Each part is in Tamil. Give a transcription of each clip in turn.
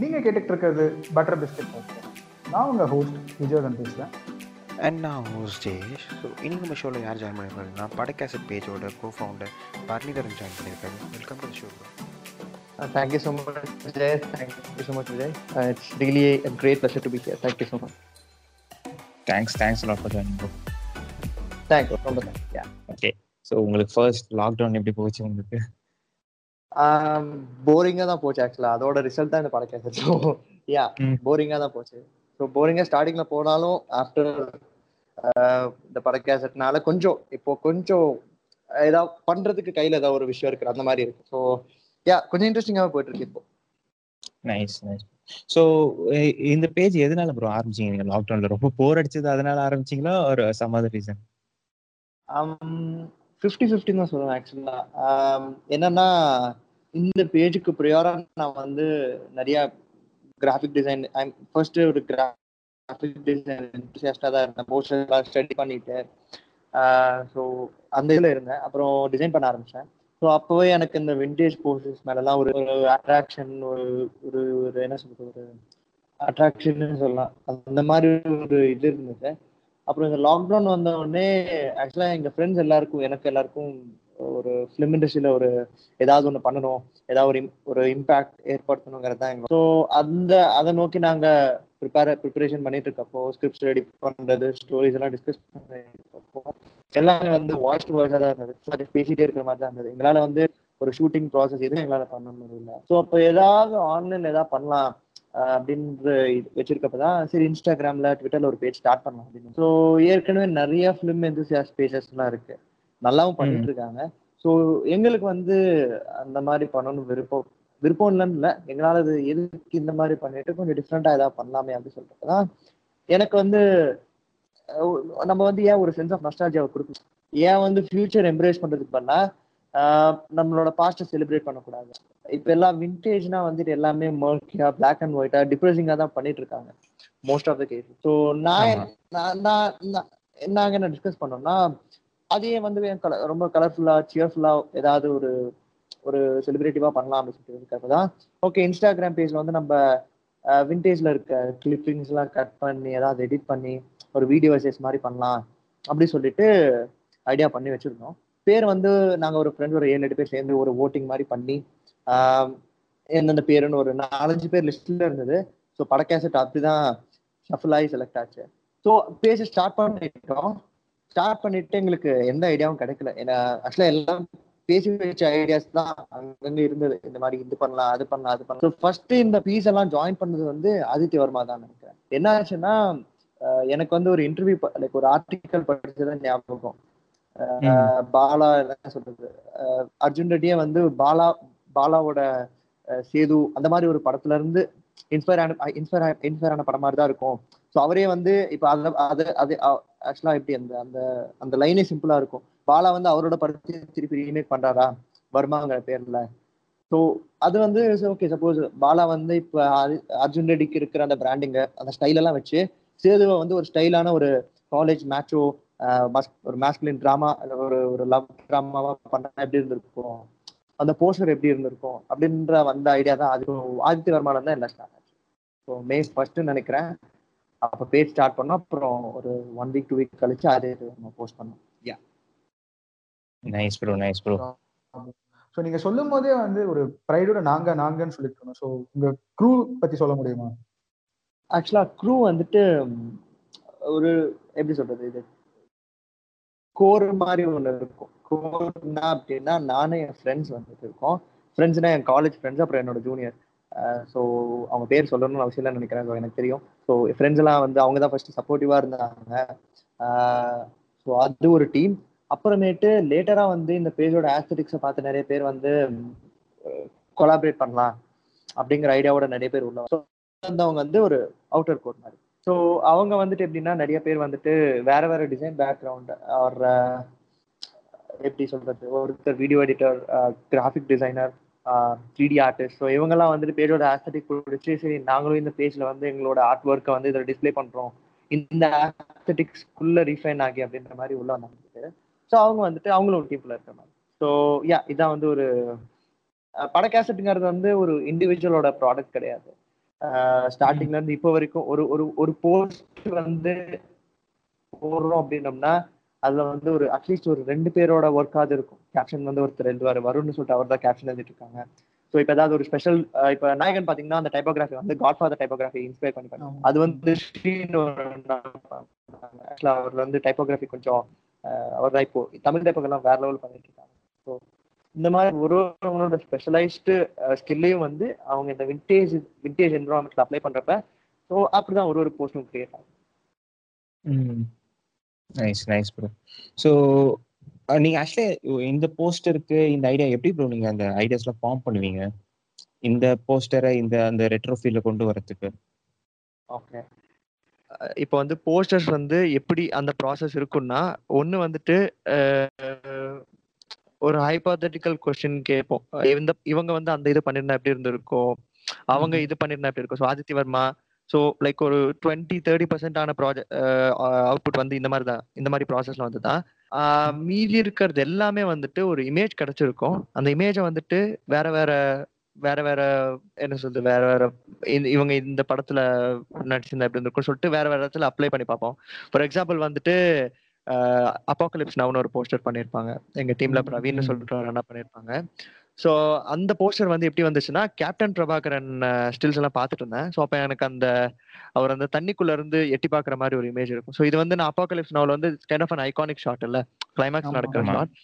நீங்க கேட்டுட்டு இருக்கிறது பட்டர் பிஸ்கட் நான் உங்க ஹோஸ்ட் விஜயவர்தன் பேசுறேன் அண்ட் நான் ஹோஸ்ட் ஜெயேஷ் ஸோ இன்னைக்கு நம்ம ஷோவில் யார் ஜாயின் பண்ணியிருக்காங்கன்னா படக்காசட் பேஜோட கோ ஃபவுண்டர் பரணிதரன் ஜாயின் பண்ணியிருக்காரு welcome to show. Thank you so much, Vijay. Uh, it's really a great pleasure to be here. Thank you so much. Thanks thanks lot for joining bro you. ரொம்ப thanks. Yeah. ஓகே ஸோ உங்களுக்கு ஃபர்ஸ்ட் லாக்டவுன் எப்படி போச்சு உங்களுக்கு போரிங்கா தான் போச்சு ஆக்சுவலா அதோட ரிசல்ட் தான் இந்த படம் ஸோ யா. போரிங்கா தான் போச்சு. ஸோ போரிங்கா ஸ்டார்டிங்ல போனாலும் ஆஃப்டர் இந்த படம் கேசட்னால கொஞ்சம் இப்போ கொஞ்சம் ஏதாவது பண்றதுக்கு கையில ஏதாவது ஒரு விஷயம் இருக்கு அந்த மாதிரி இருக்கு ஸோ யா கொஞ்சம் இன்ட்ரெஸ்டிங்காக போயிட்டு இருக்கு இப்போ. நைஸ் நைஸ் ஸோ இந்த பேஜ் எதனால ப்ரோ ஆரம்பிச்சீங்க? நீங்க லாக்டவுன்ல ரொம்ப போர் அடிச்சது அதனால ஆரம்பிச்சீங்களா? ஒரு சம் அதர் ரீசன் ஃபிஃப்டி ஃபிஃப்டின்னு தான் சொல்லுவேன் ஆக்சுவலா என்னன்னா இந்த பேஜுக்கு ப்ரியாரா நான் வந்து நிறைய கிராஃபிக் டிசைன் ஃபர்ஸ்ட் ஒரு கிராஃபிக் டிசைன் என்சியாஸ்டாக தான் இருந்தேன் போஸ்டர் ஸ்டடி பண்ணிட்டு. ஸோ அந்த இதில் இருந்தேன் அப்புறம் டிசைன் பண்ண ஆரம்பித்தேன் ஸோ அப்போவே எனக்கு இந்த விண்டேஜ் போஸ்டர்ஸ் மேலெல்லாம் ஒரு ஒரு அட்ராக்ஷன் ஒரு ஒரு ஒரு என்ன சொல்றது ஒரு அட்ராக்ஷன் சொல்லலாம். அந்த மாதிரி ஒரு இது இருந்தது. அப்புறம் இந்த லாக்டவுன் வந்த உடனே ஆக்சுவலாக எங்கள் ஃப்ரெண்ட்ஸ் எல்லாருக்கும் எனக்கு எல்லாருக்கும் ஒரு ஃபிலிம் இண்டஸ்ட்ரியில் ஒரு ஏதாவது ஒன்று பண்ணணும் ஏதாவது ஒரு ஒரு இம்பேக்ட் ஏற்படுத்தணுங்கிறது தான் ஸோ அந்த அதை நோக்கி நாங்கள் ப்ரிப்பேர் ப்ரிப்பரேஷன் பண்ணிட்டு இருக்கப்போ ஸ்கிரிப்ட்ஸ் ரெடி பண்ணுறது ஸ்டோரிஸ் எல்லாம் டிஸ்கஸ் பண்ணிருக்கப்போ எல்லாமே வந்து வாய்ஸ் டு வாய்ஸாக தான் இருந்தது. அது பேசிட்டே இருக்கிற மாதிரி தான் இருந்தது. எங்களால் வந்து ஒரு ஷூட்டிங் ப்ராசஸ் எதுவும் எங்களால் பண்ண முடியல. ஸோ அப்போ ஏதாவது ஆன்லைன் ஏதாவது பண்ணலாம். அப்படின்ற வச்சிருக்கப்பதான் சரி இன்ஸ்டாகிராம்ல ட்விட்டர்ல ஒரு பேஜ் ஸ்டார்ட் பண்ணலாம் அப்படின்னு. ஸோ ஏற்கனவே நிறைய ஃபிலிம் எந்தூசியாஸ் பேஜஸ் எல்லாம் இருக்கு. நல்லாவும் பண்ணிட்டு இருக்காங்க. ஸோ எங்களுக்கு வந்து அந்த மாதிரி பண்ணணும் விருப்பம் விருப்பம் இல்லைன்னு இல்லை. எங்களால் அது எதுக்கு இந்த மாதிரி பண்ணிட்டு கொஞ்சம் டிஃப்ரெண்டா ஏதாவது பண்ணலாமே அப்படின்னு சொல்லிட்டு தான் எனக்கு வந்து நம்ம வந்து ஏன் ஒரு சென்ஸ் ஆஃப் நஸ்டாலஜியாவை கொடுக்கணும்? ஏன் வந்து ஃபியூச்சர் எம்ப்ரேஸ் பண்றதுக்கு பண்ணா ஆஹ் நம்மளோட பாஸ்ட்டை செலிப்ரேட் பண்ணக்கூடாது. இப்ப எல்லாம் விண்டேஜ்னா வந்துட்டு எல்லாமே மர்க்கியா பிளாக் அண்ட் ஒயிட்டா டிப்ரெசிங்கா தான் பண்ணிட்டு இருக்காங்க. Most of the case so நான் ஆமா. நான் நான் நான் நாங்க என்ன டிஸ்கஸ் பண்ணோம்னா அதையே வந்து ரொம்ப கலர்ஃபுல்லா சியர்ஃபுல்லா ஏதாவது ஒரு ஒரு செலிபிரேட்டிவா பண்ணலாம் அப்படின்னு சொல்லிட்டு தான் ஓகே இன்ஸ்டாகிராம் பேஜ்ல வந்து நம்ம விண்டேஜ்ல இருக்க கிளிப்பிங்ஸ் எல்லாம் கட் பண்ணி ஏதாவது எடிட் பண்ணி ஒரு வீடியோ வசேஸ் மாதிரி பண்ணலாம் அப்படி சொல்லிட்டு ஐடியா பண்ணி வச்சிருந்தோம். பேர் வந்து நாங்க ஒரு ஃப்ரெண்ட் ஒரு ஏழு எட்டு பேர் சேர்ந்து ஒரு ஓட்டிங் மாதிரி பண்ணி ஆஹ் எந்தெந்த பேருன்னு ஒரு நாலஞ்சு பேர் லிஸ்ட்ல இருந்தது. ஸோ படக்கேசட் கேசட் அப்படிதான் ஷஃபில் ஆகி செலக்ட் ஆச்சு. ஸோ பேசி ஸ்டார்ட் பண்ணிட்டோம். ஸ்டார்ட் பண்ணிட்டு எங்களுக்கு எந்த ஐடியாவும் கிடைக்கல. ஏன்னா ஆக்சுவலா எல்லாம் பேசி வச்ச ஐடியாஸ் தான் அங்கங்கே இருந்தது. இந்த மாதிரி இது பண்ணலாம் அது பண்ணலாம் அது பண்ணலாம். ஃபர்ஸ்ட் இந்த பீஸ் எல்லாம் ஜாயின் பண்ணது வந்து ஆதித்ய வர்மா தான் நினைக்கிறேன். என்ன ஆச்சுன்னா எனக்கு வந்து ஒரு இன்டர்வியூ லைக் ஒரு ஆர்டிக்கல் படிச்சதான் ஞாபகம். பாலா என்ன சொல்றது? ஆஹ் அர்ஜுன் ரெட்டியே வந்து பாலா பாலாவோட சேது அந்த மாதிரி ஒரு படத்துல இருந்து இன்ஸ்பயர் ஆன இன்ஸ்பயர் இன்ஸ்பயர் ஆன படம் மாதிரி தான் இருக்கும். ஸோ அவரே வந்து இப்போ அதை அது அது ஆக்சுவலா எப்படி அந்த அந்த அந்த லைனே சிம்பிளா இருக்கும். பாலா வந்து அவரோட படத்தை திருப்பி ரீமேக் பண்றாரா? வர்மாங்கிற பேர்ல. ஸோ அது வந்து ஓகே சப்போஸ் பாலா வந்து இப்போ அர்ஜுன் ரெட்டிக்கு இருக்கிற அந்த பிராண்டிங்க அந்த ஸ்டைல் எல்லாம் வச்சு சேதுவை வந்து ஒரு ஸ்டைலான ஒரு காலேஜ் மேட்சோ ஒரு மேஸ்குலின் ட்ராமா ஒரு ஒரு லவ் ட்ராமாவா பண்ணா எப்படி இருந்திருக்கும்? அந்த போஸ்டர் எப்படி இருந்திருக்கும்? அப்படின்ற வந்த ஐடியா தான் அது. ஆதித்ய வர்மால தான் எல்லாம் ஸ்டார்ட் ஆச்சு ஸோ மே ஃபர்ஸ்ட் நினைக்கிறேன். அப்போ பேஜ் ஸ்டார்ட் பண்ணோம். அப்புறம் ஒரு ஒன் வீக் டூ வீக் கழிச்சு அதே நம்ம போஸ்ட் பண்ணோம். Yeah nice bro nice bro so நீங்க சொல்லும் போதே வந்து ஒரு ப்ரைடோட நாங்க நாங்கன்னு சொல்லிட்டு இருக்கணும் ஸோ உங்க க்ரூ பத்தி சொல்ல முடியுமா? ஆக்சுவலா க்ரூ வந்துட்டு ஒரு எப்படி சொல்றது இது? கோர் மாதிரி ஒன்று இருக்கும். கோர்னா அப்படின்னா நானும் என் ஃப்ரெண்ட்ஸ் வந்துட்டு இருக்கோம். ஃப்ரெண்ட்ஸ்னா என் காலேஜ் ஃப்ரெண்ட்ஸ் அப்புறம் என்னோட ஜூனியர் ஸோ அவங்க பேர் சொல்லணும்னு அவசியம் இல்லைன்னு நினைக்கிறேன் எனக்கு தெரியும். ஸோ ஃப்ரெண்ட்ஸ் எல்லாம் வந்து அவங்க தான் ஃபர்ஸ்ட் சப்போர்ட்டிவாக இருந்தாங்க. ஸோ அது ஒரு டீம் அப்புறமேட்டு லேட்டரா வந்து இந்த பேஜோட ஆஸ்தட்டிக்ஸை பார்த்து நிறைய பேர் வந்து கொலாபரேட் பண்ணலாம் அப்படிங்கிற ஐடியாவோட நிறைய பேர் உள்ள வந்தவங்க வந்து ஒரு அவுட்டர் கோட் மாதிரி. ஸோ அவங்க வந்துட்டு எப்படின்னா நிறைய பேர் வந்துட்டு வேற வேற டிசைன் பேக்ரவுண்ட் ஆர் எப்படி சொல்றது? ஒருத்தர் video editor graphic designer three D artist so இவங்கெல்லாம் வந்துட்டு பேஜோட ஆஸ்தட்டிக் பிடிச்சி சரி நாங்களும் இந்த பேஜ்ல வந்து எங்களோட ஆர்ட் ஒர்க்கை வந்து இதில் டிஸ்ப்ளே பண்றோம். இந்த ஆஸ்தட்டிக்ஸ்குள்ளே ரீஃபைன் ஆகி அப்படின்ற மாதிரி உள்ள வந்துட்டு ஸோ அவங்க வந்துட்டு அவங்களும் ஒரு டீப்பில் இருக்கிற மாதிரி. ஸோ யா இதான் வந்து ஒரு பட கேசட்டுங்கிறது வந்து ஒரு இண்டிவிஜுவலோட ப்ராடக்ட் கிடையாது. ஸ்டார்டிங்ல இருந்து இப்போ வரைக்கும் ஒரு ஒரு ஒரு போஸ்ட் வந்து போடுறோம் அப்படின்னம்னா அதுல வந்து ஒரு அட்லீஸ்ட் ஒரு ரெண்டு பேரோட ஒர்க்காவது இருக்கும். கேப்ஷன் வந்து ஒருத்தர் எழுதுவாரு வரும்னு சொல்லிட்டு அவர் தான் கேப்ஷன் எழுதிட்டு இருக்காங்க ஸோ இப்போ ஏதாவது ஒரு ஸ்பெஷல் இப்போ நாயகன் பாத்தீங்கன்னா அந்த டைப்போகிராஃபி வந்து காட் ஃபாதர் டைப்போகிராஃபி இன்ஸ்பயர் பண்ணி பண்ணாங்க. அது வந்து ஸ்ரீன்னு ஒரு ஆக்சுவலா அவர் வந்து டைப்போகிராஃபி கொஞ்சம் அவர் தான் இப்போ தமிழ் டைப்போகெல்லாம் வேற லெவல் பண்ணிட்டு இருக்காங்க ஸோ இந்த மாதிரி ஒரு ஒருவங்களோட ஸ்பெஷலைஸ்டு ஸ்கில்லையும் வந்து அவங்க இந்த விண்டேஜ் விண்டேஜ் என்வரான்மெண்ட்ல அப்ளை பண்றப்ப ஸோ அப்படிதான் ஒரு ஒரு போஸ்டும் கிரியேட் ஆகும். நைஸ் நைஸ் ப்ரோ ஸோ நீங்க ஆக்சுவலி இந்த போஸ்டருக்கு இந்த ஐடியா எப்படி ப்ரோ நீங்க அந்த ஐடியாஸ்லாம் ஃபார்ம் பண்ணுவீங்க? இந்த போஸ்டரை இந்த அந்த ரெட்ரோ ஃபீல்ட்ல கொண்டு வரதுக்கு ஓகே இப்போ வந்து போஸ்டர்ஸ் வந்து எப்படி அந்த ப்ராசஸ் இருக்கும்னா ஒன்று வந்துட்டு ஒரு ஹைபாத்தட்டிக்கல் கொஸ்டின் கேட்போம். இந்த இவங்க வந்து அந்த இது பண்ணிருந்தா எப்படி இருந்திருக்கும்? அவங்க இது பண்ணிருந்தா எப்படி இருக்கும்? So Aditya Varma so like ஒரு டுவெண்ட்டி தேர்ட்டி பர்சன்ட் ஆன ப்ராஜெக்ட் அவுட்புட் வந்து இந்த மாதிரி தான் இந்த மாதிரி ப்ராசஸ்ல வந்து தான் மீதி இருக்கிறது எல்லாமே வந்துட்டு ஒரு இமேஜ் கிடைச்சிருக்கும். அந்த இமேஜை வந்துட்டு வேற வேற வேற வேற என்ன சொல்றது வேற வேற இவங்க இந்த படத்துல நடிச்சிருந்தா எப்படி இருந்திருக்கும் சொல்லிட்டு வேற வேற இடத்துல அப்ளை பண்ணி பார்ப்போம். ஃபார் எக்ஸாம்பிள் வந்துட்டு அப்பாக்கலிப்ஸ் நவுன்னு ஒரு போஸ்டர் பண்ணியிருப்பாங்க. எங்க டீம்ல பிரவீன். சொல்லிட்டு அண்ணா பண்ணியிருப்பாங்க. ஸோ அந்த போஸ்டர் வந்து எப்படி வந்துச்சுன்னா கேப்டன் பிரபாகரன் ஸ்டில்ஸ் எல்லாம் பார்த்துட்டு இருந்தேன். ஸோ அப்போ எனக்கு அந்த அவர் அந்த தண்ணிக்குள்ள இருந்து எட்டி பார்க்குற மாதிரி ஒரு இமேஜ் இருக்கும். ஸோ இது வந்து நான் அப்பாக்கலிப்ஸ் நவுல வந்து kind of an iconic shot இல்ல. கிளைமேக்ஸ் நடக்கிற. ஷாட்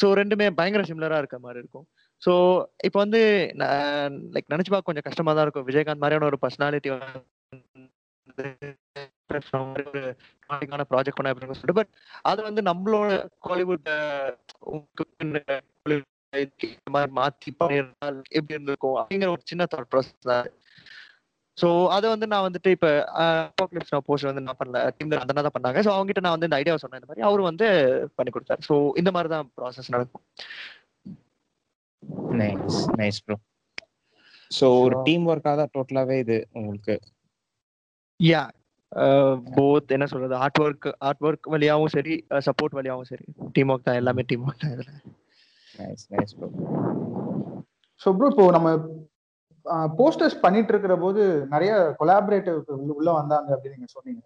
ஸோ ரெண்டுமே பயங்கர சிமிலரா இருக்க மாதிரி இருக்கும். ஸோ இப்போ வந்து லைக் நினைச்சு பார்க்க கொஞ்சம் கஷ்டமா தான் இருக்கும். விஜயகாந்த் மாதிரியான ஒரு பர்சனாலிட்டி ப்ராஜெக்ட் பண்ண அப்படின்னு சொல்லிட்டு. பட் அது வந்து நம்மளோட காலிவுட் மாதிரி மாத்தி பண்ணிருந்தால் எப்படி இருந்திருக்கும் அப்படிங்கிற ஒரு சின்ன தாட் ப்ராசஸ் தான் ஸோ அதை வந்து நான் வந்துட்டு இப்போ அப்பாக்லிப்ஸ் நான் போஸ்ட் வந்து நான் பண்ணல. டீம்ல அந்த தான் பண்ணாங்க. ஸோ அவங்ககிட்ட நான் வந்து இந்த ஐடியாவை சொன்னேன். இந்த மாதிரி அவரு வந்து பண்ணி கொடுத்தாரு. ஸோ இந்த மாதிரி தான் ப்ராசஸ் நடக்கும். நைஸ் நைஸ் ப்ரோ ஸோ ஒரு. டீம் ஒர்க்காக தான் டோட்டலாகவே இது உங்களுக்கு? யா போத் என்ன சொல்றது ஆர்ட் ஒர்க் ஆர்ட் ஒர்க் வழியாவும் சரி சப்போர்ட் வழியாவும் சரி. டீம் ஒர்க் தான் எல்லாமே டீம் ஒர்க் தான் இதுல. Nice nice bro so bro இப்போ நம்ம போஸ்டர்ஸ் பண்ணிட்டு இருக்கிற போது நிறைய கொலாபரேட்டிவ் உள்ள வந்தாங்க அப்படின்னு நீங்க சொன்னீங்க.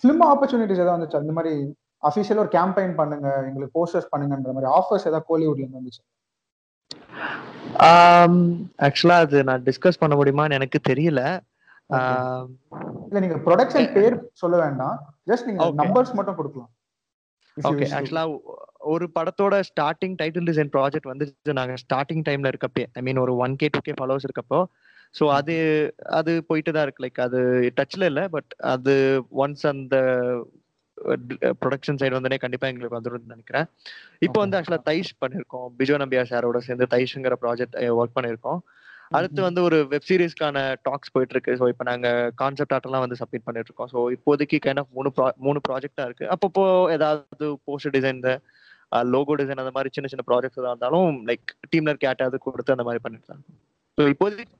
ஃபிலிம் ஆப்பர்ச்சுனிட்டிஸ் ஏதாவது வந்துச்சு? அந்த மாதிரி அஃபிஷியலாக ஒரு கேம்பெயின் பண்ணுங்க எங்களுக்கு போஸ்டர்ஸ் பண்ணுங்கன்ற மாதிரி ஆஃபர்ஸ் ஏதாவது கோலிவுட்ல இருந்து வந்துச்சு? ஆக்சுவலா அது நான் டிஸ்கஸ் பண்ண முடியுமான்னு எனக்கு தெரியல. ஆம், இல்ல நீங்க ப்ரொடக்ஷன் பேர் சொல்ல வேண்டாம். ஜஸ்ட் நீங்க. நம்பர்ஸ் மட்டும் கொடுக்கலாம். ஓகே. ஆக்சுவலா ஒரு படத்தோட ஸ்டார்டிங் டைட்டில் டிசைன் ப்ராஜெக்ட் வந்து நாங்க ஸ்டார்டிங் டைம்ல இருக்கப்பே ஐ மீன் ஒரு one K two K followers இருக்கப்போ ஸோ அது அது போயிட்டு தான் இருக்கு. லைக் அது டச்ல இல்லை பட் அது ஒன்ஸ் அந்த ப்ரொடக்ஷன் சைடு வந்தனே கண்டிப்பா எங்களுக்கு வந்துடும் நினைக்கிறேன். இப்போ வந்து. ஆக்சுவலா தைஷ் பண்ணிருக்கோம். பிஜோ நம்பியார் சாரோட சேர்ந்து தைஷ்ங்கிற ப்ராஜெக்ட் ஒர்க் பண்ணிருக்கோம். அடுத்து வந்து ஒரு வெப் சீரிஸ்க்கான டாக்ஸ் போயிட்டு இருக்கு ஸோ இப்போ நாங்க கான்செப்ட் ஆர்ட்லாம் வந்து சப்மிட் பண்ணிட்டு இருக்கோம் ஸோ இப்போதைக்கு கைண்ட் ஆஃப் மூணு மூணு ப்ராஜெக்டா இருக்கு. அப்பப்போ ஏதாவது போஸ்டர் டிசைன் லோகோ டிசைன் அந்த மாதிரி சின்ன சின்ன ப்ராஜெக்ட்ஸ் எதாவது இருந்தாலும் லைக் டீம்ல இருக்க யார்ட்டாவது கொடுத்து அந்த மாதிரி பண்ணிட்டு தான் ஸோ இப்போதைக்கு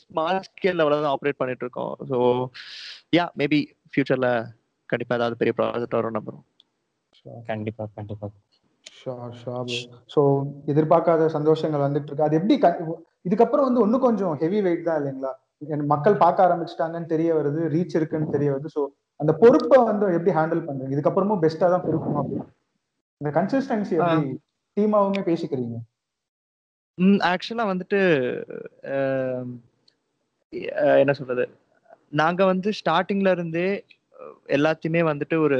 ஸ்மால் ஸ்கேல் லெவலில் தான் ஆப்ரேட் பண்ணிட்டு இருக்கோம் ஸோ யா மேபி ஃபியூச்சர்ல கண்டிப்பா ஏதாவது பெரிய ப்ராஜெக்ட் வரும் நம்புறோம். கண்டிப்பா கண்டிப்பா. ஸோ எதிர்பார்க்காத சந்தோஷங்கள் வந்துட்டு இருக்கு அது எப்படி இதுக்கப்புறம் வந்து இன்னும் கொஞ்சம் ஹெவி வெயிட் தான் இல்லைங்களா? மக்கள் பார்க்க ஆரம்பிச்சிட்டாங்கன்னு தெரிய வருது ரீச் இருக்குன்னு தெரிய வருது. ஸோ அந்த பொறுப்பை வந்து எப்படி ஹேண்டில் பண்றீங்க இதுக்கப்புறமும் பெஸ்டா தான் கொடுக்கணும் அப்படின்னு. இந்த கன்சிஸ்டன்சி எப்படி டீமாவுமே பேசிக்கிறீங்க? ஆக்சுவலா வந்துட்டு என்ன சொல்றது? நாங்க வந்து ஸ்டார்டிங்ல இருந்தே எல்லாத்தையுமே வந்துட்டு ஒரு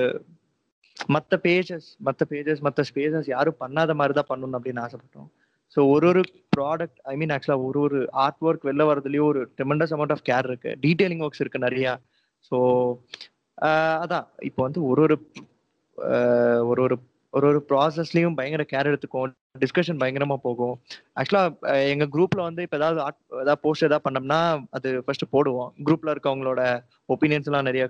மற்ற பேஜஸ் மற்ற பேஜஸ் மற்ற ஸ்பேசஸ் யாரும் பண்ணாத மாதிரி தான் பண்ணணும் அப்படின்னு ஆசைப்பட்டோம். ஸோ ஒரு ஒரு ப்ராடக்ட் ஐ மீன் ஆக்சுவலாக ஒரு ஒரு ஆர்ட் ஒர்க் வெளில வரதுலேயும் ஒரு ட்ரெமெண்டஸ் அமௌண்ட் ஆஃப் கேர் இருக்கு. டீட்டெயிலிங் ஒர்க்ஸ் இருக்கு நிறையா. ஸோ அதான். இப்போ வந்து ஒரு ஒரு ஒரு ஒரு ஒரு ஒரு ப்ராசஸ்லையும் பயங்கர கேர் எடுத்துக்கும். டிஸ்கஷன் பயங்கரமாக போகும். ஆக்சுவலாக எங்கள் குரூப்பில் வந்து இப்போ ஏதாவது ஆர்ட் ஏதாவது போஸ்ட் ஏதாவது பண்ணோம்னா அது ஃபர்ஸ்ட் போடுவோம். குரூப்பில் இருக்கவங்களோட ஒப்பீனியன்ஸ்லாம் நிறைய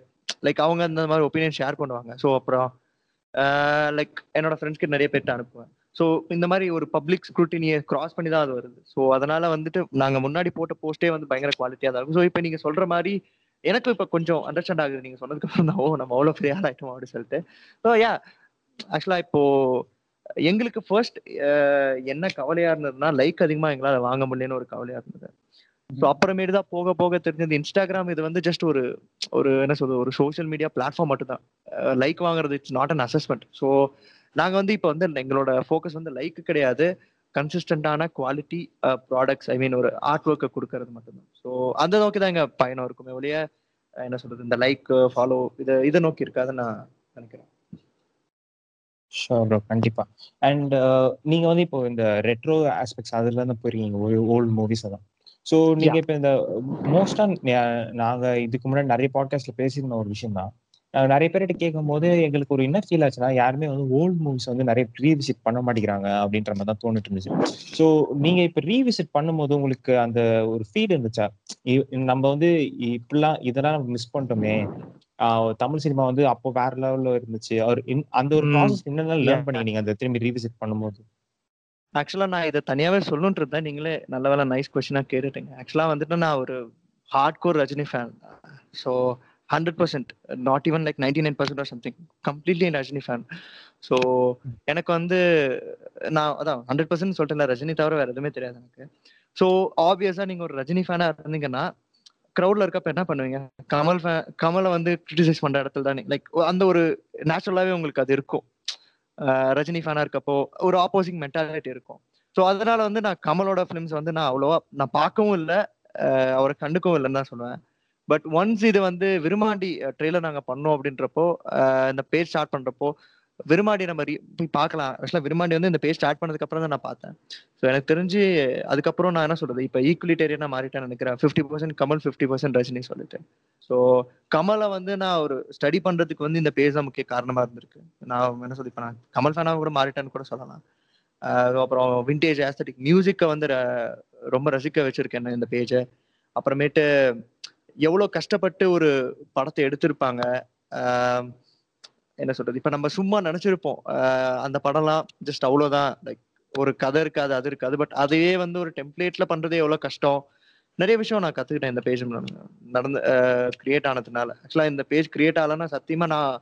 லைக் அவங்க அந்த மாதிரி ஒப்பீனியன் ஷேர் பண்ணுவாங்க. ஸோ அப்புறம் லைக் என்னோட ஃப்ரெண்ட்ஸ்க்கு நிறைய பேர்ட்ட அனுப்புவேன். ஸோ இந்த மாதிரி ஒரு பப்ளிக் ஸ்க்ரூட்டினியை கிராஸ் பண்ணி தான் அது வருது. ஸோ அதனால வந்துட்டு நாங்க முன்னாடி போட்ட போஸ்டே வந்து பயங்கர குவாலிட்டியா தான் இருக்கும். ஸோ இப்போ நீங்க சொல்ற மாதிரி எனக்கு இப்போ கொஞ்சம் அண்டர்ஸ்டாண்ட் ஆகுது. நீங்க சொன்னதுக்கு அப்புறம் தான் ஓ நம்ம அவ்வளோ ஃப்ரீயாக ஆகிட்டோம் அப்படின்னு சொல்லிட்டு. ஸோ யா ஆக்சுவலா இப்போ எங்களுக்கு ஃபர்ஸ்ட் என்ன கவலையா இருந்ததுன்னா லைக் அதிகமா எங்களால் வாங்க முடியலன்னு ஒரு கவலையா இருந்தது. ஸோ அப்புறமேட்டு தான் போக போக தெரிஞ்சது இன்ஸ்டாகிராம் இது வந்து ஜஸ்ட் ஒரு ஒரு என்ன சொல்றது ஒரு சோஷியல் மீடியா பிளாட்ஃபார்ம் மட்டும்தான். லைக் வாங்குறது it's not an assessment so நாங்க வந்து இப்போ வந்து எங்களோட ஃபோக்கஸ் வந்து லைக் கிடையாது. கன்சிஸ்டன்டான குவாலிட்டி ப்ராடக்ட்ஸ் ஐ மீன் ஒரு ஆர்ட் ஒர்க்கை கொடுக்கறது மட்டும்தான். ஸோ அந்த நோக்கி தான் எங்க பயணம் இருக்குமே ஒழிய என்ன சொல்றது இந்த லைக் ஃபாலோ இதை இதை நோக்கி இருக்காதுன்னு நான் நினைக்கிறேன். ஷோர் ப்ரோ கண்டிப்பா. அண்ட் நீங்க வந்து இப்போ இந்த ரெட்ரோ ஆஸ்பெக்ட்ஸ் அதுல இருந்து போயிருக்கீங்க ஓல்டு மூவிஸ் தான் ஸோ நீங்க இப்போ இந்த மோஸ்டா நாங்க இதுக்கு முன்னாடி நிறைய பாட்காஸ்ட்ல பேசியிருந்த ஒரு விஷயம் தான் நிறைய பேர்கிட்ட கேட்கும் போது எங்களுக்கு ஒரு என்ன ஃபீல் ஆச்சுன்னா யாருமே வந்து ஓல்டு மூவிஸ் வந்து நிறைய ரீவிசிட் பண்ண மாட்டேங்கிறாங்க அப்படின்ற மாதிரி தான் தோணிட்டு இருந்துச்சு. ஸோ நீங்க இப்ப ரீவிசிட் பண்ணும்போது உங்களுக்கு அந்த ஒரு ஃபீல் இருந்துச்சா? நம்ம வந்து இப்படிலாம் இதெல்லாம் நம்ம மிஸ் பண்ணிட்டோமே. ஆஹ் தமிழ் சினிமா வந்து அப்போ வேற லெவல்ல இருந்துச்சு. அவர் அந்த ஒரு. ப்ராசஸ் என்னெல்லாம் லேர்ன். பண்ணீங்க அந்த திரும்பி ரீவிசிட் பண்ணும்போது. ஆக்சுவலா நான் இதை தனியாவே சொல்லணும்னு இருந்தேன். நீங்களே நல்ல வேலை நைஸ் கொஸ்டினா கேட்டுட்டீங்க. ஆக்சுவலா வந்துட்டு நான் ஒரு hard core Rajini fan so hundred percent not even like ninety nine percent or something completely Rajini fan so எனக்கு வந்து நான் அதான் ஹண்ட்ரட் பர்சன்ட் சொல்லிட்டேன் ரஜினி தவிர வேற எதுவுமே தெரியாது எனக்கு. ஸோ ஆப்வியஸா நீங்க ஒரு ரஜினி ஃபேனா இருந்தீங்கன்னா க்ரௌட்ல இருக்கப்ப என்ன பண்ணுவீங்க? கமல் ஃபேன் கமலை வந்து கிரிட்டிசைஸ் பண்ற இடத்துல தானே. லைக் அந்த ஒரு நேச்சுரலாவே உங்களுக்கு அது இருக்கும். ரஜினி ஃபேனா இருக்கப்போ ஒரு ஆப்போசிங் மென்டாலிட்டி இருக்கும். ஸோ அதனால வந்து நான் கமலோட ஃபிலிம்ஸ் வந்து நான் அவ்வளோவா நான் பார்க்கவும் இல்லை அவரை கண்டுக்கவும் இல்லைன்னு தான் சொல்லுவேன். பட் ஒன்ஸ் இது வந்து விருமாண்டி ட்ரெய்லர் நாங்கள் பண்ணோம் அப்படின்றப்போ இந்த பேஜ் ஸ்டார்ட் பண்றப்போ விருமாண்டி நம்ம போய் பார்க்கலாம். ஆக்சுவலாக விருமாண்டி வந்து இந்த பேஜ் ஸ்டார்ட் பண்ணதுக்கு அப்புறம் தான் நான் பார்த்தேன். ஸோ எனக்கு தெரிஞ்சு அதுக்கப்புறம் நான் என்ன சொல்றது? இப்போ ஈக்குவலிட்டேரியனா மாறிட்டேன் நினைக்கிறேன். Fifty percent Kamal fifty percent Rajini சொல்லிட்டு. ஸோ கமலை வந்து நான் ஒரு ஸ்டடி பண்றதுக்கு வந்து இந்த பேஜ் தான் முக்கிய காரணமா இருந்திருக்கு. நான் என்ன சொல்லி இப்போ நான் கமல் ஃபேனாக கூட மாறிட்டேன்னு கூட சொல்லலாம். அப்புறம் விண்டேஜ் ஆஸ்தட்டிக் மியூசிக்கை வந்து ரொம்ப ரசிக்க வச்சிருக்கேன் இந்த பேஜை அப்புறமேட்டு எவ்வளோ கஷ்டப்பட்டு ஒரு படத்தை எடுத்திருப்பாங்க. ஆஹ் என்ன சொல்றது? இப்ப நம்ம சும்மா நினைச்சிருப்போம். அந்த படம்லாம் ஜஸ்ட் அவ்வளவுதான். லைக் ஒரு கதை இருக்காது அது இருக்காது. பட் அதையே வந்து ஒரு டெம்ப்ளேட்ல பண்றதே எவ்வளவு கஷ்டம். நிறைய விஷயம் நான் கத்துக்கிட்டேன் இந்த பேஜ் நடந்து கிரியேட் ஆனதுனால. ஆக்சுவலா இந்த பேஜ் கிரியேட் ஆகலன்னா சத்தியமா நான்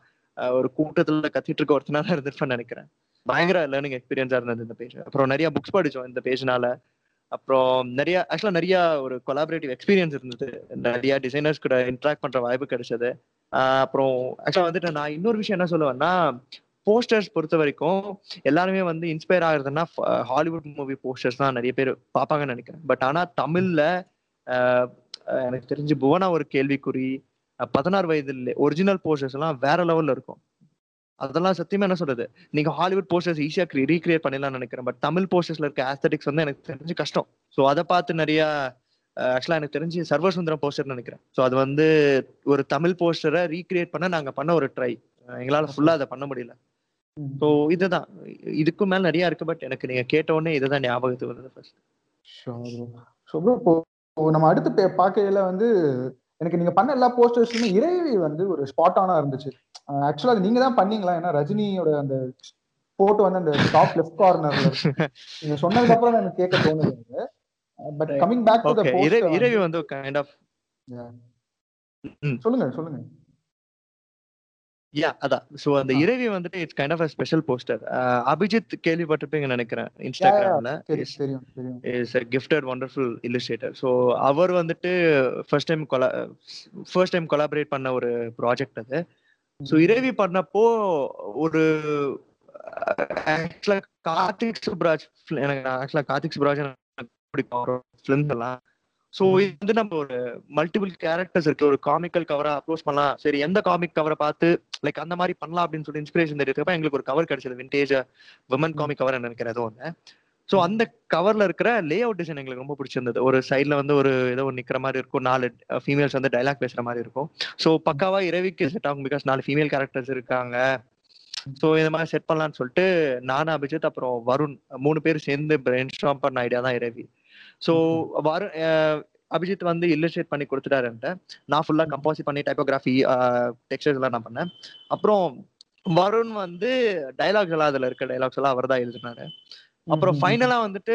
ஒரு கூட்டத்துல கத்திட்டு இருக்க ஒருத்தனால இருந்திருப்பேன் நினைக்கிறேன். பயங்கர லேர்னிங் எக்ஸ்பீரியன்ஸா இருந்தது இந்த பேஜ் அப்புறம் நிறைய புக்ஸ் படிச்சோம் இந்த பேஜ்னால அப்புறம் நிறைய ஆக்சுவலா நிறைய ஒரு கொலாபரேட்டிவ் எக்ஸ்பீரியன்ஸ் இருந்தது. நிறைய டிசைனர்ஸ் கூட இன்ட்ராக்ட் பண்ற வாய்ப்பு கிடைச்சது. அப்புறம் ஆக்சுவலா வந்துட்டு நான் இன்னொரு விஷயம் என்ன சொல்லுவேன்னா போஸ்டர்ஸ் பொறுத்த வரைக்கும் எல்லாருமே வந்து இன்ஸ்பயர் ஆகுறதுன்னா ஹாலிவுட் மூவி போஸ்டர்ஸ் தான் நிறைய பேர் பார்ப்பாங்கன்னு நினைக்கிறேன். பட் ஆனா தமிழ்ல ஆஹ் எனக்கு தெரிஞ்சு புவனா ஒரு கேள்விக்குறி பதினாறு வயதுல ஒரிஜினல் போஸ்டர்ஸ் எல்லாம் வேற லெவல்ல இருக்கும். அதெல்லாம் சத்தியமா என்ன சொல்றது? நீங்க ஹாலிவுட் போஸ்டர்ஸ் ஈஸியா ரீக்ரியேட் பண்ணிடலாம்னு நினைக்கிறேன். பட் தமிழ் போஸ்டர்ஸ்ல இருக்க ஆஸ்தட்டிக்ஸ் வந்து எனக்கு தெரிஞ்சு கஷ்டம். ஸோ அதை பார்த்து நிறைய ஆக்சுவலா எனக்கு தெரிஞ்சு சர்வசுந்தரம் போஸ்டர் நினைக்கிறேன். ஸோ அது வந்து ஒரு தமிழ் போஸ்டரை ரீக்ரியேட் பண்ண நாங்க பண்ண ஒரு ட்ரை எங்களால ஃபுல்லா அதை பண்ண முடியல. ஸோ இதுதான். இதுக்கும் மேல நிறைய இருக்கு பட் எனக்கு நீங்க கேட்ட உடனே இதுதான் ஞாபகத்துக்கு வருது ஃபர்ஸ்ட் இப்போ நம்ம அடுத்து பே- பார்க்கையில வந்து எனக்கு நீங்க பண்ண எல்லா போஸ்டர்ஸுமே இறைவி வந்து ஒரு ஸ்பாட் ஆனா இருந்துச்சு. ஆக்சுவலா அது நீங்க தான் பண்ணீங்களா? ஏன்னா ரஜினியோட அந்த போட்டோ வந்து அந்த டாப் லெஃப்ட் கார்னர்ல நீங்க சொன்னதுக்கு அப்புறம் தான் எனக்கு கேட்க தோணுது. But. Coming back to the okay இறை இறைவி வந்து கைண்ட் ஆஃப் சொல்லுங்க சொல்லுங்க. யா அதான். சோ அந்த ஆ. இறைவி வந்துட்டு it's kind of a special poster Abhijith கேள்விப்பட்டிருப்பீங்கன்னு நினைக்கிறேன் இன்ஸ்டாகிராம்ல is a gifted wonderful illustrator. So அவர் வந்துட்டு first time கொலா first time collaborate பண்ண ஒரு ப்ராஜெக்ட் அது. ஸோ இறைவி பண்ணப்போ ஒரு ஆக்சுவலா கார்த்திக் சுப்ராஜ் எனக்கு ஆக்சுவலா கார்த்திக் சுப்ராஜ் பிடிக்கும் அவரோட ஃபிலிம்ஸ் எல்லாம். ஸோ இது வந்து நம்ம ஒரு மல்டிபிள் கேரக்டர்ஸ் இருக்கு. ஒரு காமிக்கல் கவரா அப்ரோச் பண்ணலாம். சரி எந்த காமிக் கவரை பார்த்து லைக் அந்த மாதிரி பண்ணலாம் அப்படின்னு சொல்லி இன்ஸ்பிரேஷன் தெரியுறப்ப எங்களுக்கு ஒரு கவர் கிடைச்சது. விண்டேஜ் விமன் காமிக் கவர் நினைக்கிறேன் ஏதோ ஒன்று ஸோ அந்த கவர்ல இருக்கிற லே அவுட் டிசைன் எங்களுக்கு ரொம்ப பிடிச்சிருந்தது. ஒரு சைட்ல வந்து ஒரு ஏதோ ஒரு நிக்கிற மாதிரி இருக்கும். நாலு ஃபீமேல்ஸ் வந்து டைலாக் பேசுற மாதிரி இருக்கும். ஸோ பக்காவா இரவிக்கு செட் ஆகும் பிகாஸ் நாலு ஃபீமேல் கேரக்டர்ஸ் இருக்காங்க. ஸோ இந்த மாதிரி செட் பண்ணலாம்னு சொல்லிட்டு நானும் அபிஜித் அப்புறம் வருண் மூணு பேர் சேர்ந்து பிரெயின் ஸ்டாம் பண்ண ஐடியா தான் இரவி. ஸோ அஹ், அபிஜித் வந்து இல்லஸ்ட்ரேட் பண்ணி கொடுத்துட்டாரு என்கிட்ட. நான் ஃபுல்லா கம்போசிட் பண்ணி டைப்போகிராஃபி டெக்ஸ்டர்ஸ் எல்லாம் நான் பண்ணேன். அப்புறம் வருண் வந்து டைலாக்ஸ் எல்லாம் அதுல இருக்க டைலாக்ஸ் எல்லாம் அவர் தான் எழுதினாரு அப்புறம் ஃபைனலா வந்துட்டு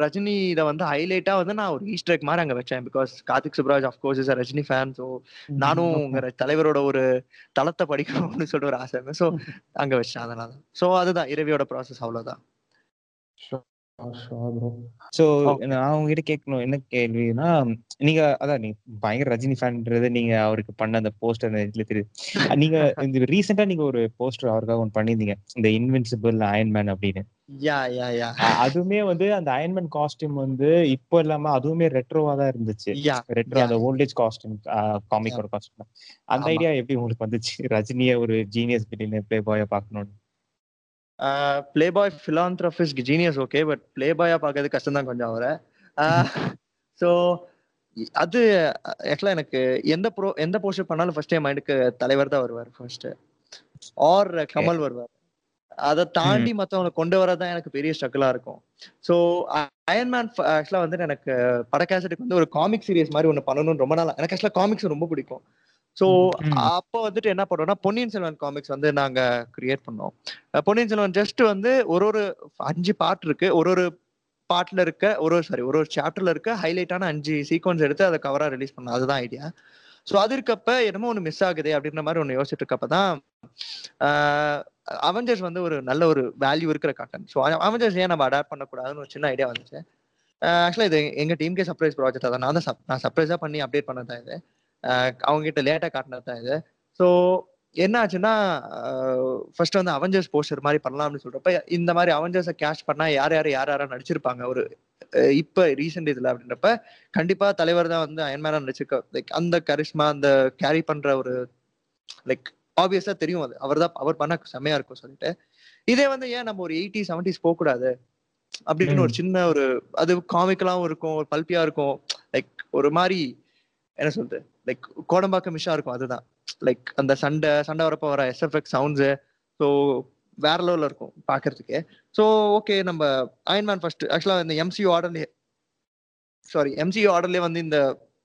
ரஜினி இதை வந்து ஹைலைட்டா வந்து நான் ஒரு ஈஸ்டர் மாதிரி அங்க வச்சேன். Because Karthik Subbaraj of course is Rajini fan so நானும் உங்க ர- தலைவரோட ஒரு தளத்தை படிக்கணும்னு சொல்லிட்டு ஒரு ஆசை. ஸோ அங்க வச்சேன் அதனால. ஸோ அதுதான் இரவியோட ப்ராசஸ் அவ்வளவுதான். Okay. நான் உங்ககிட்ட கேட்கணும் என்ன கேள்வினா நீங்க அதான் நீங்க பயங்கர ரஜினி ஃபேன்ன்றது நீங்க அவருக்கு பண்ண அந்த போஸ்டர் தெரியுது நீங்க இந்த ரீசெண்டா நீங்க ஒரு போஸ்டர் அவருக்காக ஒன்று பண்ணியிருந்தீங்க இந்த இன்வின்சிபிள் அயன்மேன் அப்படின்னு. யா யா யா. அஹ் அதுவுமே வந்து அந்த அயன்மேன் காஸ்டியூம் வந்து இப்போ இல்லாம அதுவுமே ரெட்ரோவா தான் இருந்துச்சு. ரெட்ரோ. அந்த ஓல்டேஜ் காஸ்டியூம் காமிக்கோட காஸ்டியூம் அந்த. ஐடியா எப்படி உங்களுக்கு வந்துச்சு? ரஜினியை ஒரு ஜீனியஸ் பில்லியன் ப்ளே பாயா பார்க்கணும்னு. Play boy philanthropist genius okay but play பாயா பார்க்கறது கஷ்டம் தான் கொஞ்சம் அவரை. ஸோ அது ஆக்சுவலா எனக்கு எந்த ப்ரோ எந்த போஸ்டர் பண்ணாலும் ஃபர்ஸ்ட் டைம் மைண்டுக்கு தலைவர் தான் வருவார் ஃபர்ஸ்ட் ஆர் கமல் வருவார். அதை தாண்டி மத்தவங்களை கொண்டு வரதான் எனக்கு பெரிய ஸ்ட்ரகிளா இருக்கும். ஸோ அயன்மேன் ஆக்சுவலா வந்துட்டு எனக்கு படக்காசட்டுக்கு வந்து ஒரு காமிக் சீரியஸ் மாதிரி ஒன்று பண்ணணும்னு ரொம்ப நாளா எனக்கு ஆக்சுவலா காமிக்ஸ் ரொம்ப பிடிக்கும். ஸோ. அப்போ வந்துட்டு என்ன பண்ணோம்னா பொன்னியின் செல்வன் காமிக்ஸ் வந்து நாங்க கிரியேட் பண்ணோம். பொன்னியின் செல்வன் ஜஸ்ட் வந்து ஒரு ஒரு அஞ்சு பார்ட் இருக்கு. ஒரு ஒரு பார்ட்ல இருக்க ஒரு ஒரு சாரி ஒரு ஒரு சாப்டர்ல இருக்க ஹைலைட்டான அஞ்சு சீக்வன்ஸ் எடுத்து அதை கவரா ரிலீஸ் பண்ணோம். அதுதான் ஐடியா ஸோ அது இருக்கப்ப என்னமோ ஒன்று மிஸ் ஆகுதே அப்படின்ற மாதிரி ஒன்று யோசிச்சுட்டு இருக்கப்ப தான் அவெஞ்சர்ஸ் வந்து ஒரு நல்ல ஒரு வேல்யூ இருக்கிற காட்டன் ஸோ அவெஞ்சர்ஸ் ஏன் நம்ம அடாப்ட் பண்ணக்கூடாதுன்னு ஒரு சின்ன ஐடியா வந்துச்சு. ஆக்சுவலாக இது எங்க டீம்கே சர்ப்ரைஸ் ப்ராஜெக்ட் தான் நான் தான் நான் சர்ப்ரைஸாக பண்ணி அப்டேட் பண்ணது தான் இது. அவங்க கிட்ட லேட்டாக காட்டினது தான் இது. ஸோ என்ன ஆச்சுன்னா ஃபர்ஸ்ட் வந்து அவெஞ்சர்ஸ் போஸ்டர் மாதிரி பண்ணலாம் அப்படின்னு சொல்றப்ப இந்த மாதிரி அவெஞ்சர்ஸை கேஷ் பண்ணா யார் யார் யார் யாரா நடிச்சிருப்பாங்க? ஒரு இப்ப ரீசெண்ட் இதுல அப்படின்றப்ப கண்டிப்பா தலைவர் தான் வந்து அயன்மேனா நடிச்சிருக்க லைக் அந்த கரிஷ்மா அந்த கேரி பண்ற ஒரு லைக் ஆப்வியஸா தெரியும் அது. அவர் தான் அவர் பண்ண செம்மையா இருக்கும் சொல்லிட்டு. இதே வந்து ஏன் நம்ம ஒரு எயிட்டி செவன்டிஸ் போக கூடாது அப்படின்னு ஒரு சின்ன ஒரு அது காமிக்கலாவும் இருக்கும் ஒரு பல்பியா இருக்கும். லைக் ஒரு மாதிரி என்ன சொல்றது? லைக் கோடம்பாக்கம் மிஷா இருக்கும் அதுதான். லைக் அந்த சண்டை சண்டை வரப்போ வர எஸ்எஃப்எக்ஸ் சவுண்ட்ஸு ஸோ வேற லெவலில் இருக்கும் பார்க்கறதுக்கு ஸோ ஓகே நம்ம அயன்மேன் ஃபர்ஸ்ட் ஆக்சுவலாக இந்த எம்சியூ ஆர்டர்லேயே சாரி எம்சியூ ஆர்டர்லேயே வந்து இந்த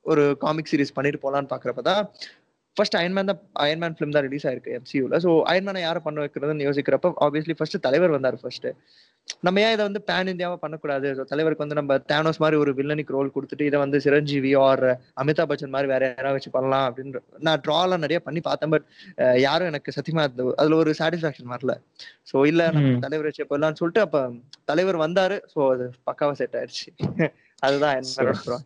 ஒரு காமிக் சீரிஸ் பண்ணிட்டு போகலான்னு பார்க்குறப்ப தான் ஃபர்ஸ்ட் அயன்மேன் தான் அயன்மேன் ஃபிலிம் தான் ரிலீஸ் ஆயிருக்கு எம்சியூவில் ஸோ அயன்மேனை யாரை பண்ண வைக்கிறதுன்னு யோசிக்கிறப்ப ஆப்வியஸ்லி ஃபர்ஸ்ட் தலைவர் வந்தார் ஃபர்ஸ்ட்டு நம்ம ஏன் இதை வந்து பேன் இந்தியாவா பண்ணக்கூடாது? தலைவருக்கு வந்து நம்ம தேனோஸ் மாதிரி ஒரு வில்லனிக் ரோல் கொடுத்துட்டு இதை வந்து சிரஞ்சீவி ஆர் அமிதாப் பச்சன் மாதிரி வேற யாராவது வச்சு பண்ணலாம் அப்படின்னு நான் ட்ராலாம் நிறைய பண்ணி பார்த்தேன் பட் யாரும் எனக்கு சத்தியமா அது- அதுல ஒரு சாட்டிஸ்பாக்சன் வரல. ஸோ இல்ல நம்ம. தலைவர் வச்சு போடலாம்னு சொல்லிட்டு அப்ப தலைவர் வந்தாரு. ஸோ அது பக்காவா செட் ஆயிடுச்சு. அதுதான் என்ன அப்புறம்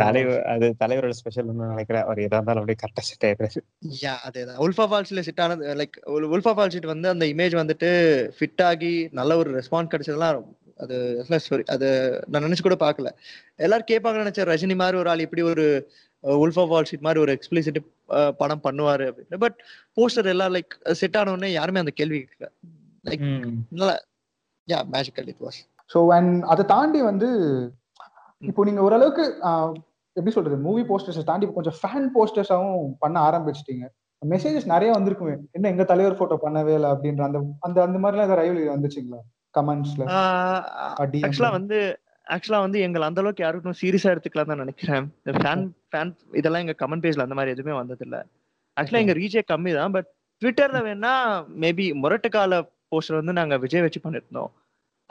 தலைவர் அது தலைவரோட ஸ்பெஷல் நினைக்கிறேன். அவர் எதா இருந்தாலும் அப்படியே கரெக்டா செட் ஆயிடுறாரு யா அதேதான். உல்ஃபா ஃபால்ஸ்ல செட் ஆனது like wolf of wall street வந்து அந்த இமேஜ் வந்துட்டு ஃபிட் ஆகி நல்ல ஒரு ரெஸ்பான்ஸ் கிடைச்சதெல்லாம் அது சாரி அது நான் நினைச்சு கூட பார்க்கல. எல்லாரும் கேட்பாங்கன்னு நினைச்சேன் ரஜினி மாதிரி ஒரு ஆள் இப்படி ஒரு உல்ஃபா ஃபால் ஷீட் மாதிரி ஒரு எக்ஸ்பிளிசிட் படம் பண்ணுவாரு அப்படின்னு. பட் போஸ்டர் எல்லாம் லைக் செட் ஆன உடனே யாருமே அந்த கேள்வி கேட்கல. லைக் நல்லா yeah magical it was so and அதை தாண்டி வந்து இப்போ நீங்க ஓரளவுக்கு எப்படி சொல்றது மூவி போஸ்டர்ஸை தாண்டி கொஞ்சம் ஃபேன் போஸ்டர்ஸாவும் பண்ண ஆரம்பிச்சிட்டீங்க. மெசேஜஸ் நிறைய வந்திருக்குமே. என்ன எங்க தலைவர் போட்டோ பண்ணவே இல்லை அப்படின்ற அந்த அந்த அந்த மாதிரிலாம் ஏதாவது ரைவல் வந்துச்சுங்களா? கமெண்ட்ஸ்ல ஆக்சுவலா வந்து ஆக்சுவலா வந்து எங்களை அந்த அளவுக்கு யாருக்கும் சீரியஸா எடுத்துக்கலாம் தான் நினைக்கிறேன். ஃபேன் ஃபேன் இதெல்லாம் எங்க கமெண்ட் பேஜ்ல அந்த மாதிரி எதுவுமே வந்தது இல்ல ஆக்சுவலா எங்க ரீச்சே கம்மி தான் பட் ட்விட்டர்ல வேணா மேபி முரட்டுக்கால போஸ்டர் வந்து நாங்க விஜய் வச்சு பண்ணிருந்தோம்.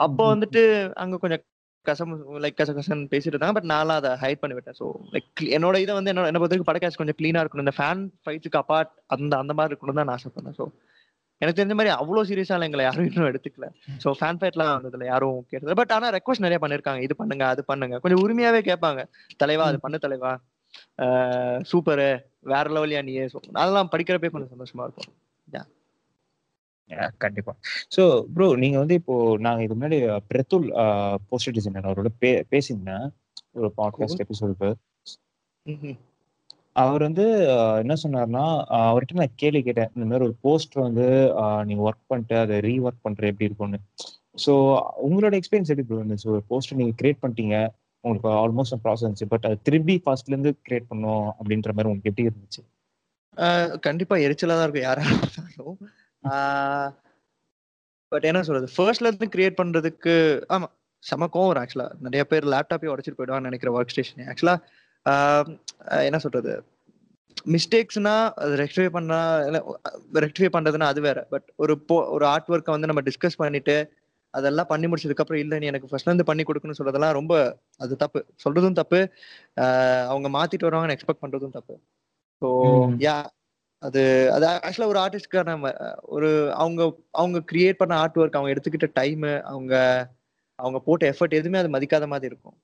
அப்போ. வந்துட்டு அங்க கொஞ்சம் கசம் லைக் கச கசன் பேசிட்டு இருந்தாங்க. பட் நான்லாம் அதை ஹைட் பண்ணி விட்டேன். ஸோ லைக் என்னோட இதை வந்து என்னோட என்ன பொறுத்தவரைக்கும் படக்காஸ்ட் கொஞ்சம் க்ளீனாக இருக்கணும். இந்த ஃபேன் ஃபைட்ஸுக்கு அப்பார்ட் அந்த அந்த மாதிரி இருக்கணும் தான் நான் ஆசைப்பட்டேன் ஸோ எனக்கு தெரிஞ்ச மாதிரி அவ்வளோ சீரியஸாக எங்களை யாரும் இன்னும் எடுத்துக்கல. ஸோ ஃபேன் ஃபைட்லாம் வந்ததில்ல யாரும் கேட்டது பட் ஆனால் ரெக்வஸ்ட் நிறைய பண்ணிருக்காங்க. இது பண்ணுங்க அது பண்ணுங்க. கொஞ்சம் உரிமையாகவே கேட்பாங்க. தலைவா அது பண்ண தலைவா. சூப்பரு வேற லெவலியா நீயே. ஸோ அதெல்லாம் படிக்கிறப்பே கொஞ்சம் சந்தோஷமா இருக்கும். கண்டிப்பா. சோ ப்ரோ நீங்க வந்து இப்போ நாங்க இது முன்னாடி பிரத்துல் போஸ்டர் டிசைனர் அவரோட பே பேசியிருந்தேன். ஒரு பாட்காஸ்ட் எபிசோடுக்கு. அவர் வந்து என்ன சொன்னார்னா அவர்கிட்ட நான் கேள்வி கேட்டேன். இந்த மாதிரி ஒரு போஸ்டர் வந்து நீங்க ஒர்க் பண்ணிட்டு அதை ரீஒர்க் பண்ற எப்படி இருக்கும்னு. ஸோ உங்களோட எக்ஸ்பீரியன்ஸ் எப்படி ப்ரோ இருந்துச்சு? ஒரு போஸ்டர் நீங்க கிரியேட் பண்ணிட்டீங்க. உங்களுக்கு ஆல்மோஸ்ட் ப்ராசஸ் இருந்துச்சு. பட் அது திரும்பி ஃபர்ஸ்ட்ல இருந்து கிரியேட் பண்ணணும் அப்படின்ற மாதிரி உங்களுக்கு எப்படி இருந்துச்சு? கண்டிப்பா எரிச்சலா தான் இருக்கும். யாரா இருந்தாலும் பட் என்ன சொல்றது? ஃபர்ஸ்ட்ல இருந்து கிரியேட் பண்றதுக்கு ஆமா செம கோவம் வரும் ஆக்சுவலா நிறைய பேர் லேப்டாப்பே உடச்சிட்டு போயிடுவான்னு நினைக்கிற ஒர்க் ஸ்டேஷன் ஆக்சுவலா என்ன சொல்றது? மிஸ்டேக்ஸ்னா அது ரெக்டிஃபை பண்ணா ரெக்டிஃபை பண்றதுன்னா அது வேற. பட் ஒரு போ ஒரு ஆர்ட் ஒர்க்கை வந்து நம்ம டிஸ்கஸ் பண்ணிட்டு அதெல்லாம் பண்ணி முடிச்சதுக்கு அப்புறம் இல்ல நீ எனக்கு ஃபர்ஸ்ட்ல இருந்து பண்ணி கொடுக்கணும்னு சொல்றதெல்லாம் ரொம்ப அது தப்பு. சொல்றதும் தப்பு. அவங்க மாத்திட்டு வருவாங்கன்னு எக்ஸ்பெக்ட் பண்றதும் தப்பு. ஸோ. யா அது அது ஆக்சுவலா ஒரு ஆர்டிஸ்ட்கான ஒரு அவங்க அவங்க கிரியேட் பண்ண ஆர்ட் ஒர்க் அவங்க எடுத்துக்கிட்ட டைம் அவங்க அவங்க போட்ட எஃபர்ட் எதுவுமே அது மதிக்காத மாதிரி இருக்கும்.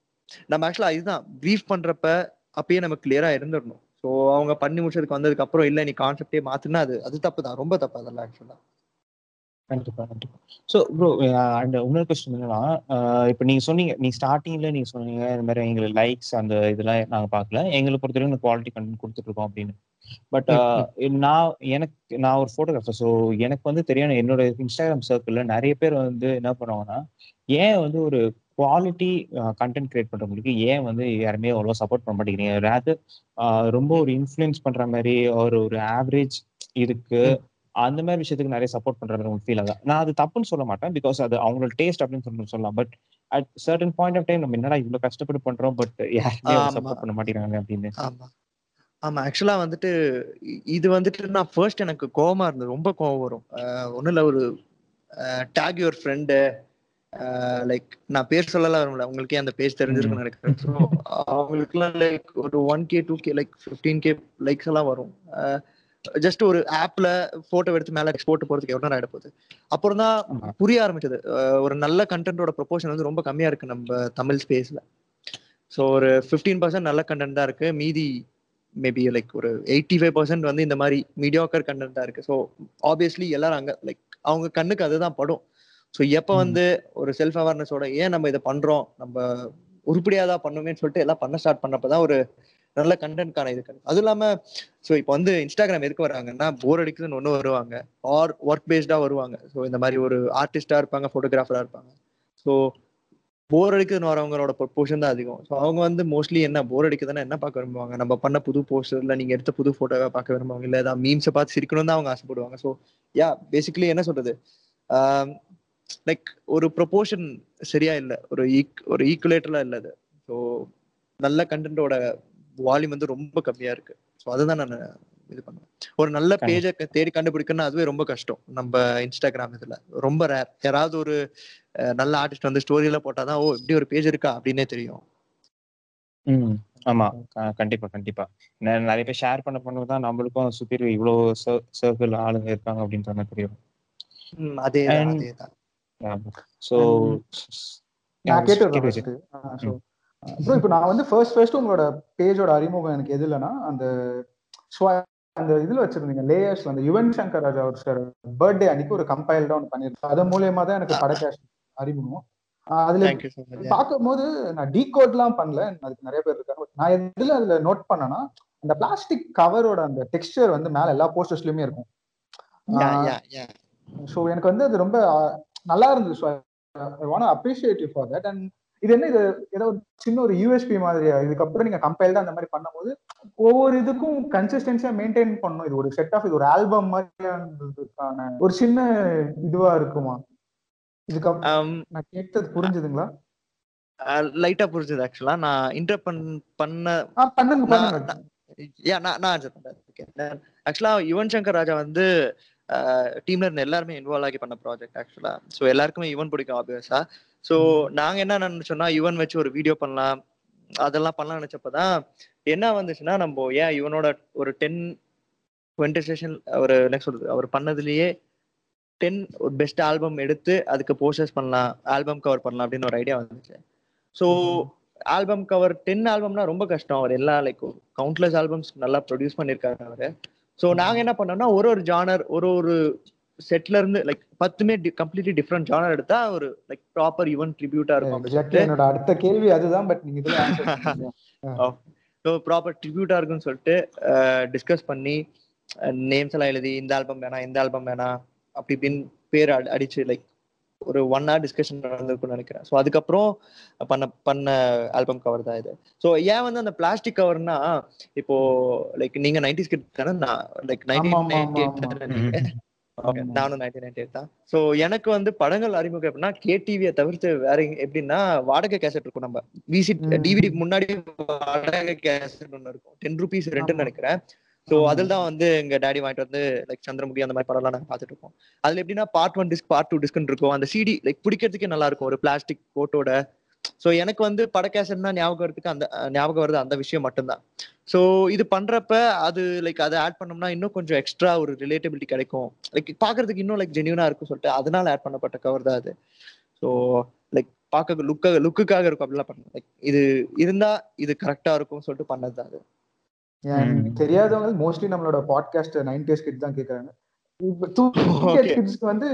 நம்ம ஆக்சுவலா இதுதான் ப்ரீஃப் பண்றப்ப அப்பயே நம்ம கிளியரா இருந்துடணும் ஸோ அவங்க பண்ணி முடிச்சதுக்கு வந்ததுக்கு அப்புறம் இல்ல நீ கான்செப்டே மாற்றினா அது அது தப்பு தான் ரொம்ப தப்பு அதெல்லாம் ஆக்சுவலா கண்டிப்பா கண்டிப்பா. ஸோ ப்ரோ அண்ட் இன்னொரு கொஸ்டின் என்னன்னா இப்ப நீங்க சொன்னீங்க நீ ஸ்டார்டிங்ல நீங்க சொன்னீங்க இந்த மாதிரி எங்களுக்கு லைக்ஸ் அந்த இதெல்லாம் நாங்க பார்க்கல. எங்களை பொறுத்தவரைக்கும் குவாலிட்டி கண்டென்ட் கொடுத்துட்டு இருக்கோம் அப்படின்னு. பட் நான் எனக்கு நான் ஒரு ஃபோட்டோகிராஃபர் ஸோ எனக்கு வந்து தெரியும் என்னோட இன்ஸ்டாகிராம் சர்க்கிள்ல நிறைய பேர் வந்து என்ன பண்ணுவாங்கன்னா ஏன் வந்து ஒரு குவாலிட்டி கண்டென்ட் கிரியேட் பண்றவங்களுக்கு ஏன் வந்து யாருமே அவ்வளோ சப்போர்ட் பண்ண மாட்டேங்கிறீங்க? ரேதர் ரொம்ப ஒரு இன்ஃப்ளூயன்ஸ் பண்ற மாதிரி ஒரு ஒரு ஆவரேஜ் இதுக்கு அந்த மாதிரி விஷயத்துக்கு நிறைய சப்போர்ட் பண்ற மாதிரி உங்களுக்கு ஃபீல் ஆகுது நான் அது தப்புன்னு சொல்ல மாட்டேன் பிகாஸ் அது அவங்களோட டேஸ்ட் அப்படின்னு சொல்லி சொல்லலாம். But at certain point of time நம்ம என்னடா இவ்வளவு கஷ்டப்பட்டு பண்றோம் பட் யாருமே. சப்போர்ட் பண்ண மாட்டேங்கிறாங்க அப்படின்னு. ஆமா. ஆக்சுவலா வந்துட்டு இது வந்துட்டு நான் ஃபர்ஸ்ட் எனக்கு கோவமா இருந்தது. ரொம்ப கோவம் வரும். ஒன்றும் இல்லை ஒரு டேக் யுவர் ஃப்ரெண்டு லைக் நான் பேர் சொல்லலாம் வரும்ல உங்களுக்கே அந்த பேஜ் தெரிஞ்சிருக்குன்னு நினைக்கிறேன். ஸோ அவங்களுக்குலாம் லைக் ஒரு one K two K like fifteen K likes எல்லாம் வரும். ஜஸ்ட் ஒரு ஆப்ல போட்டோ எடுத்து மேல எக்ஸ்போர்ட் போறதுக்கு எவ்வளவு நேரம் ஆயிட போகுது? அப்புறம் தான். புரிய ஆரம்பிச்சது. ஒரு நல்ல கண்டென்ட்டோட ப்ரொபோஷன் வந்து ரொம்ப கம்மியா இருக்கு நம்ம தமிழ் ஸ்பேஸ்ல ஸோ ஒரு ஃபிஃப்டீன் பர்சன்ட் நல்ல கண்டென்ட் தான் இருக்கு. மீதி மேபி லைக் ஒரு எயிட்டி ஃபைவ் பர்சன்ட் வந்து இந்த மாதிரி மீடியாக்கர் கண்டென்ட் தான் இருக்கு. ஸோ ஆப்வியஸ்லி எல்லாரும் அங்க லைக் அவங்க கண்ணுக்கு அதுதான் படும். ஸோ எப்போ. வந்து ஒரு செல்ஃப் அவேர்னஸோட ஏன் நம்ம இதை பண்றோம்? நம்ம உருப்படியாக தான் பண்ணுவேன்னு சொல்லிட்டு எல்லாம் பண்ண ஸ்டார்ட் பண்ணப்போ தான் ஒரு நல்ல கண்டென்ட்கான இது அதுவும் இல்லாம ஸோ இப்போ வந்து இன்ஸ்டாகிராம் எதுக்கு வராங்கன்னா போர் அடிக்குதுன்னு ஒன்று வருவாங்க. ஆர் ஒர்க் பேஸ்டா வருவாங்க. ஸோ இந்த மாதிரி ஒரு ஆர்டிஸ்டா இருப்பாங்க ஃபோட்டோகிராஃபரா இருப்பாங்க. ஸோ போர் அடிக்குதுன்னு வரவங்களோட ப்ரொபோஷன் தான் அதிகம். ஸோ அவங்க வந்து மோஸ்ட்லி என்ன போர் அடிக்குதுன்னா என்ன பார்க்க விரும்புவாங்க? நம்ம பண்ண புது போஸ்டர்ல நீங்க எடுத்த புது போட்டோவை பார்க்க விரும்புவாங்க? இல்லை ஏதாவது மீம்ஸை பார்த்து சிரிக்கணும் தான் அவங்க ஆசைப்படுவாங்க. ஸோ யா பேசிக்கலி என்ன சொல்றது? லைக் ஒரு ப்ரொபோஷன் சரியா இல்லை. ஒரு ஈக் ஒரு ஈக்குலேட்டரா இல்லை அது. ஸோ நல்ல கண்டென்ட்டோட வால்யூம் வந்து ரொம்ப கம்மியா இருக்கு. ஸோ அதுதான் நான் இது பண்ணுவேன். ஒரு நல்ல பேஜை தேடி கண்டுபிடிக்கணும்னா அதுவே ரொம்ப கஷ்டம். நம்ம இன்ஸ்டாகிராம் இதுல. ரொம்ப ரேர் யாராவது ஒரு நல்ல ஆர்டிஸ்ட் வந்து ஸ்டோரியில போட்டாதான் ஓ இப்படி ஒரு பேஜ் இருக்கா? அப்படின்னே தெரியும். ம். ஆமா. கண்டிப்பா கண்டிப்பா. நிறைய பேர் ஷேர் பண்ண பண்ண தான் நம்மளுக்கும் சுத்தி இவ்வளோ சர்க்கிள் ஆளுங்க இருக்காங்க அப்படின்ற மாதிரி தெரியும். அதேதான் And- அதேதான். ஸோ நான் கேட்டுறேன் அப்புறம் இப்போ நான் வந்து ஃபர்ஸ்ட் ஃபர்ஸ்ட் உங்களோட பேஜோட அறிமுகம் எனக்கு எது இல்லைன்னா அந்த அந்த இதுல வச்சிருந்தீங்க லேயர்ஸ்ல அந்த யுவன் சங்கர் ராஜா ஒரு சார் பர்த்டே அன்னைக்கு ஒரு கம்பைல்டா ஒன்று பண்ணிருக்கேன் அது மூலியமா தான் எனக்கு படக்காஷ் அறிமுகம். அதுல மச் பார்க்கும்போது நான் டீகோட்லாம் பண்ணல. அதுக்கு நிறைய பேர் இருக்காங்க. நான் எதுல அதுல நோட் பண்ணேன்னா அந்த பிளாஸ்டிக் கவரோட அந்த டெக்ஸ்டர் வந்து மேல எல்லா போஸ்டர்ஸ்லயுமே இருக்கும். ஸோ எனக்கு வந்து அது ரொம்ப நல்லா இருந்தது. I want appreciate for that and இது என்ன இது ஏதோ ஒரு சின்ன ஒரு யூஎஸ்பி மாதிரியா இதுக்கப்புறம் நீங்க கம்பைல்டா அந்த மாதிரி பண்ணும்போது ஒவ்வொரு இதுக்கும் கன்சிஸ்டன்சியா மெயின்டைன் பண்ணணும். இது ஒரு செட் ஆஃப் இது ஒரு ஆல்பம் மாதிரியானதுக்கான ஒரு சின்ன இதுவா இருக்குமா? இதுக்கப்புறம் நான் கேட்டது புரிஞ்சுதுங்களா? லைட்டா புரிஞ்சுது ஆக்சுவலா நான் இன்டர் பண்ண ஆ பண்ணுங்க நான் பண்ணுங்க. யா நான் நான் ஆன்சர் பண்றேன். ஆக்சுவலா யுவன் சங்கர் ராஜா வந்து டீம்ல இருந்த எல்லாருமே இன்வால்வ் ஆகி பண்ண ப்ராஜெக்ட் ஆக்சுவலா ஸோ எல்லாருக்குமே யுவன் பிடிக்கும் ஆப்வியஸா ஸோ நாங்க என்ன நினைச்சோம்னா யுவன் வச்சு ஒரு வீடியோ பண்ணலாம். அதெல்லாம் பண்ணலாம் நினைச்சப்பதான் என்ன வந்துச்சுன்னா நம்ம ஏன் இவனோட ஒரு டென் டுவெண்ட்டி செஷன் ஒரு என்ன சொல்றது அவர் பண்ணதுலயே டென் ஒரு பெஸ்ட் ஆல்பம் எடுத்து அதுக்கு போஸ்டர்ஸ் பண்ணலாம் ஆல்பம் கவர் பண்ணலாம் அப்படின்னு ஒரு ஐடியா வந்துச்சு. ஸோ ஆல்பம் கவர் டென் ஆல்பம்னா ரொம்ப கஷ்டம். அவர் எல்லா லைக் கவுண்ட்லெஸ் ஆல்பம்ஸ் நல்லா ப்ரொடியூஸ் பண்ணியிருக்காரு அவரு. ஸோ நாங்க என்ன பண்ணோம்னா ஒரு ஒரு ஜானர் ஒரு ஒரு செட்ல இருந்து லைக் பத்துமே கம்ப்ளீட்லி டிஃப்ரெண்ட் ஜானர் எடுத்தா ஒரு லைக் ப்ராப்பர் ஈவன் ட்ரிபியூட்டா இருக்கும். என்னோட அடுத்த கேள்வி அதுதான் பட் நீங்க இதுல. ஸோ ப்ராப்பர் ட்ரிபியூட்டா இருக்குன்னு சொல்லிட்டு டிஸ்கஸ் பண்ணி நேம்ஸ் எல்லாம் எழுதி இந்த ஆல்பம் வேணாம் இந்த ஆல்பம் வேணாம் அப்படி இப்படின்னு பேர் அடி- அடிச்சு லைக் ஒரு ஒன் ஹவர் டிஸ்கஷன் நடந்திருக்கும்னு நினைக்கிறேன். ஸோ அதுக்கப்புறம் பண்ண பண்ண ஆல்பம் கவர் தான் இது. ஸோ ஏன் வந்து அந்த பிளாஸ்டிக் கவர்னா இப்போ லைக் நீங்க நைன்டிஸ் கிட் தானே நான் லைக் நைன்டீன் நானும் நைன்டீன் நைன்டி எயிட் தான். ஸோ எனக்கு வந்து படங்கள் அறிமுகம் எப்படின்னா கேடிவியை தவிர்த்து வேற எப்படின்னா வாடகை கேசட் இருக்கும் நம்ம. விசி. டிவிடி முன்னாடி வாடகை கேசட் ஒன்று இருக்கும். டென் ருபீஸ் ரெண்டுன்னு. நினைக்கிறேன். ஸோ ஆமா. அதில் தான் வந்து எங்க டாடி வாங்கிட்டு வந்து லைக் சந்திரமுகி அந்த மாதிரி படம்லாம் நாங்கள் பார்த்துட்டு இருக்கோம். அதுல எப்படின்னா part one disc part two டிஸ்க்னு இருக்கும். அந்த சிடி லைக் பிடிக்கிறதுக்கே நல்லா இருக்கும். ஒரு பிளாஸ்டிக் கோட்டோட ஸோ எனக்கு வந்து பட கேசட்னா ஞாபகம் வரதுக்கு அந்த ஞாபகம் வருது அந்த விஷயம் மட்டும்தான். ஸோ இது பண்றப்ப அது லைக் அதை ஆட் பண்ணோம்னா இன்னும் கொஞ்சம் எக்ஸ்ட்ரா ஒரு ரிலேட்டபிலிட்டி கிடைக்கும். லைக் பார்க்கிறதுக்கு இன்னும் லைக் ஜென்யூனா இருக்கும் சொல்லிட்டு அதனால ஆட் பண்ணப்பட்ட கவர் தான் அது. ஸோ லைக் பார்க்க லுக்க லுக்குக்காக இருக்கும் அப்படிலாம் பண்ண லைக் இது இருந்தா இது கரெக்டா இருக்கும் சொல்லிட்டு பண்ணது தான் அது. தெரியாதவங்க மோஸ்ட்லி நம்மளோட பாட்காஸ்ட் நைன்டிஸ் கிட்ஸ் தான் கேக்குறாங்க. இப்ப. கிட்ஸ்க்கு வந்து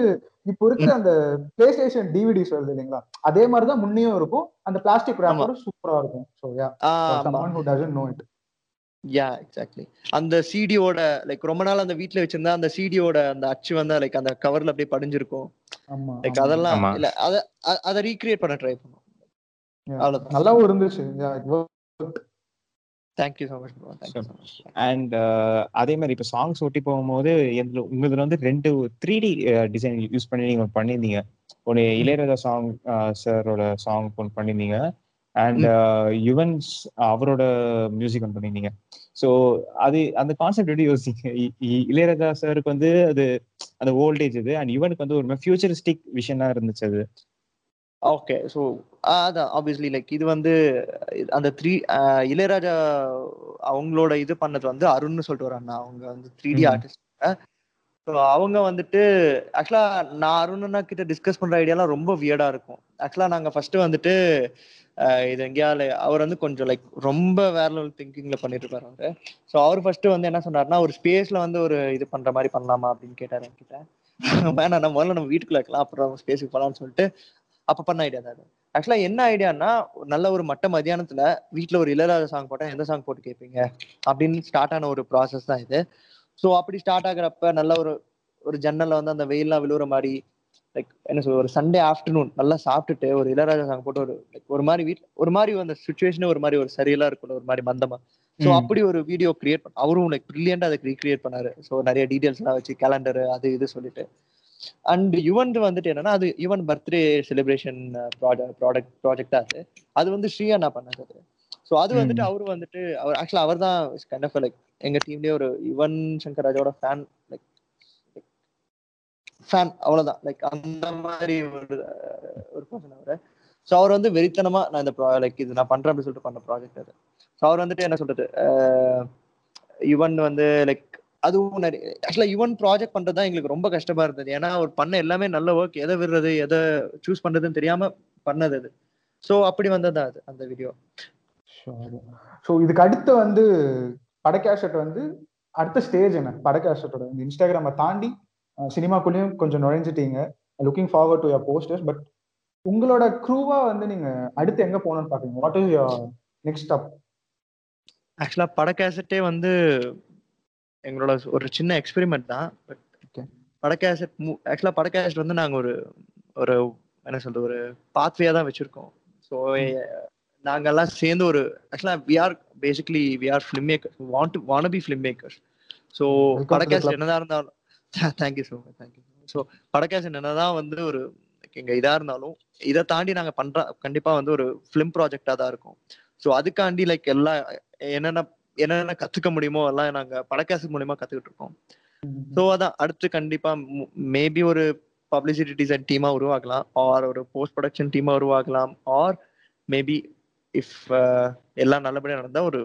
இப்போ இருக்க அந்த பிளே ஸ்டேஷன் டிவிடிஸ் வருது இல்லைங்களா? அதே மாதிரி தான் முன்னையும் இருக்கும். அந்த பிளாஸ்டிக் ரேப்பரும் சூப்பரா இருக்கும். ஸோ யா ஆமா. someone who doesn't know it. Yeah exactly அந்த சிடியோட லைக் ரொம்ப நாள் அந்த வீட்ல வச்சிருந்தா அந்த சிடியோட அந்த அச்சு வந்து லைக் அந்த கவர்ல அப்படியே படிஞ்சிருக்கும். ஆமா லைக். அதெல்லாம். இல்ல அத அத ரீக்ரியேட் பண்ண ட்ரை பண்ணும். நல்லாவும் இருந்துச்சு. Thank you so much bro thank you so much and அதே மாதிரி இப்போ சாங்ஸ் ஒட்டி போகும்போது எந்த உங்களதுல வந்து ரெண்டு த்ரீ டி டிசைன் யூஸ் பண்ணி நீங்க ஒண்ணு பண்ணியிருந்தீங்க ஒரு இளையராஜா சாங் சாரோட சாங் ஒன்று பண்ணியிருந்தீங்க அண்ட் யுவன்ஸ் அவரோட மியூசிக் ஒன்று பண்ணியிருந்தீங்க ஸோ அது அந்த கான்செப்ட் எப்படி யோசிங்க? இளையராஜா சாருக்கு வந்து அது அந்த ஓல்டேஜ் இது அண்ட் யுவனுக்கு வந்து ஒரு ஃபியூச்சரிஸ்டிக் விஷனா இருந்துச்சு அது. ஓகே ஸோ அதான் ஆப்வியஸ்லி லைக் இது வந்து அந்த த்ரீ இளையராஜா அவங்களோட இது பண்ணது வந்து அருண்னு சொல்லிட்டு ஒரு அண்ணா. அவங்க வந்து த்ரீ டி. ஆர்டிஸ்ட் ஸோ அவங்க வந்துட்டு ஆக்சுவலா நான் அருணண்ணா கிட்ட டிஸ்கஸ் பண்ற ஐடியாலாம் ரொம்ப வியர்டா இருக்கும். ஆக்சுவலா நாங்க ஃபர்ஸ்ட் வந்துட்டு இது எங்கேயால அவர் வந்து கொஞ்சம் லைக் ரொம்ப வேற லெவல் திங்கிங்ல பண்ணிட்டு இருப்பாரு அவரு. ஸோ அவர் ஃபர்ஸ்ட் வந்து என்ன சொன்னாருன்னா ஒரு ஸ்பேஸ்ல வந்து ஒரு இது பண்ற மாதிரி பண்ணலாமா அப்படின்னு கேட்டாரு என்கிட்ட. வேணாம் நம்ம முதல்ல நம்ம வீட்டுக்குள்ள இருக்கலாம் அப்புறம் ஸ்பேஸுக்கு போகலாம்னு சொல்லிட்டு அப்ப பண்ண ஐடியா தான் ஆக்சுவலா என்ன ஐடியானா நல்ல ஒரு மட்ட மத்தியானத்துல வீட்ல ஒரு இளையராஜா சாங் போட்டா எந்த சாங் போட்டு கேட்பீங்க அப்படின்னு ஸ்டார்ட் ஆன ஒரு ப்ராசஸ் தான் இது. ஸோ அப்படி ஸ்டார்ட் ஆகுறப்ப நல்ல ஒரு ஒரு ஜன்னல்ல வந்து அந்த வெயில்லாம் விழுவுற மாதிரி லைக் என்ன சொல்ற ஒரு சண்டே ஆஃப்டர்நூன் நல்லா சாப்பிட்டுட்டு ஒரு இளையராஜா சாங் போட்டு ஒரு like ஒரு மாதிரி வீட் ஒரு மாதிரி அந்த சுச்சுவேஷனே ஒரு மாதிரி ஒரு சரியலா இருக்கும் ஒரு மாதிரி மந்தமா. ஸோ. அப்படி ஒரு வீடியோ கிரியேட் பண்ண அவரும் லைக் பிரில்லியண்டா அதுக்கு ரீக்ரியேட் பண்ணாரு. ஸோ நிறைய டீடைல்ஸ் எல்லாம் வச்சு கேலண்டர் அது இது சொல்லிட்டு. அண்ட் யுவன் வந்துட்டு என்னன்னா அது Yuvan birthday celebration product project அது. அது வந்து ஸ்ரீ அண்ணா பண்ணது அது. ஸோ அது வந்துட்டு. அவரு வந்துட்டு அவர் ஆக்சுவலா அவர் தான் கைண்ட் ஆஃப் லைக் எங்க டீம்லயே ஒரு யுவன் சங்கர் ராஜாவோட ஃபேன் லைக் ஃபேன் அவ்வளவுதான். லைக் அந்த மாதிரி ஒரு அஹ், ஒரு பர்சன் அவரு. ஸோ அவர் வந்து வெறித்தனமா நான் இந்த லைக் இது நான் பண்றேன் அப்படின்னு சொல்லிட்டு பண்ண ப்ராஜெக்ட் அது. ஸோ அவர் வந்துட்டு என்ன சொல்றது யுவன் வந்து லைக் அதுவும் நிறைய ஆக்சுவலா யுவன் ப்ராஜெக்ட் பண்றது தான் எங்களுக்கு ரொம்ப கஷ்டமா இருந்தது. ஏன்னா அவர் பண்ண எல்லாமே நல்ல ஒர்க் எதை விடுறது எதை சூஸ் பண்றதுன்னு தெரியாம பண்ணது அது. ஸோ அப்படி வந்ததா அது அந்த வீடியோ ஸோ இதுக்கு அடுத்து வந்து படக்கேசட் வந்து அடுத்த ஸ்டேஜ் என்ன? படக்கேசட்டோட இந்த இன்ஸ்டாகிராமை தாண்டி சினிமாக்குள்ளேயும் கொஞ்சம் நுழைஞ்சிட்டீங்க. Looking forward to your posters but உங்களோட க்ரூவா வந்து நீங்க அடுத்து எங்க போகணும்னு பாக்குறீங்க? What is your next step actually பட கேசட்டே வந்து எங்களோட ஒரு சின்ன எக்ஸ்பெரிமெண்ட் தான். But Okay. பட கேசட் ஆக்சுவலா பட கேசட் வந்து நாங்க ஒரு ஒரு என்ன சொல்றது ஒரு பாத்வேயா தான் வச்சிருக்கோம். ஸோ நாங்கெல்லாம் சேர்ந்து ஒரு actually we are basically we are film maker want to want be film makers so club. என்னதான் இருந்தாலும் thank you so much thank you so படகாஸ்ட் என்னதான் வந்து ஒரு எங்க இதா இருந்தாலும் இதை தாண்டி நாங்க பண்ற கண்டிப்பா வந்து ஒரு ஃபிலிம் ப்ராஜெக்டா தான் இருக்கும். ஸோ அதுக்காண்டி லைக் எல்லா என்னென்ன என்னென்ன கத்துக்க முடியுமோ எல்லாம் நாங்க படகாஸ்ட் மூலியமா கத்துக்கிட்டு இருக்கோம் ஸோ அதான் அடுத்து கண்டிப்பா மேபி ஒரு பப்ளிசிட்டி டிசைன் டீமா உருவாக்கலாம் ஆர் ஒரு போஸ்ட் ப்ரொடக்ஷன் டீமா உருவாக்கலாம் ஆர் மேபி இஃப் எல்லாம் நல்லபடியா நடந்தா ஒரு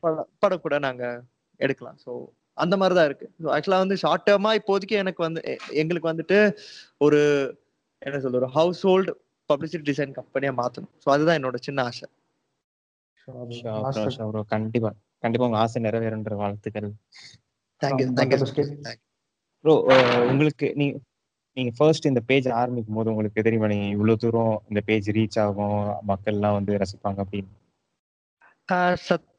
படம் படம் கூட நாங்க எடுக்கலாம் ஸோ அந்த மாதிரி தான் இருக்கு ஸோ ஆக்சுவலா வந்து ஷார்ட் டேர்மா இப்போதைக்கு எனக்கு வந்து எங்களுக்கு வந்துட்டு ஒரு என்ன சொல்ற ஒரு ஹவுஸ் ஹோல்டு பப்ளிசிட்டி டிசைன் கம்பெனியா மாத்தணும் ஸோ அதுதான் என்னோட சின்ன ஆசை. கண்டிப்பா கண்டிப்பா உங்க ஆசை நிறைவேறுன்ற வாழ்த்துக்கள் தேங்க்யூ தேங்க்யூ. ப்ரோ உங்களுக்கு நீ நீங்க ஃபர்ஸ்ட் இந்த பேஜ் ஆரம்பிக்கும் போது உங்களுக்கு தெரியுமா நீங்க இவ்வளவு தூரம் இந்த பேஜ் ரீச் ஆகும் மக்கள்லாம் வந்து ரசிப்பாங்க அப்படின்னு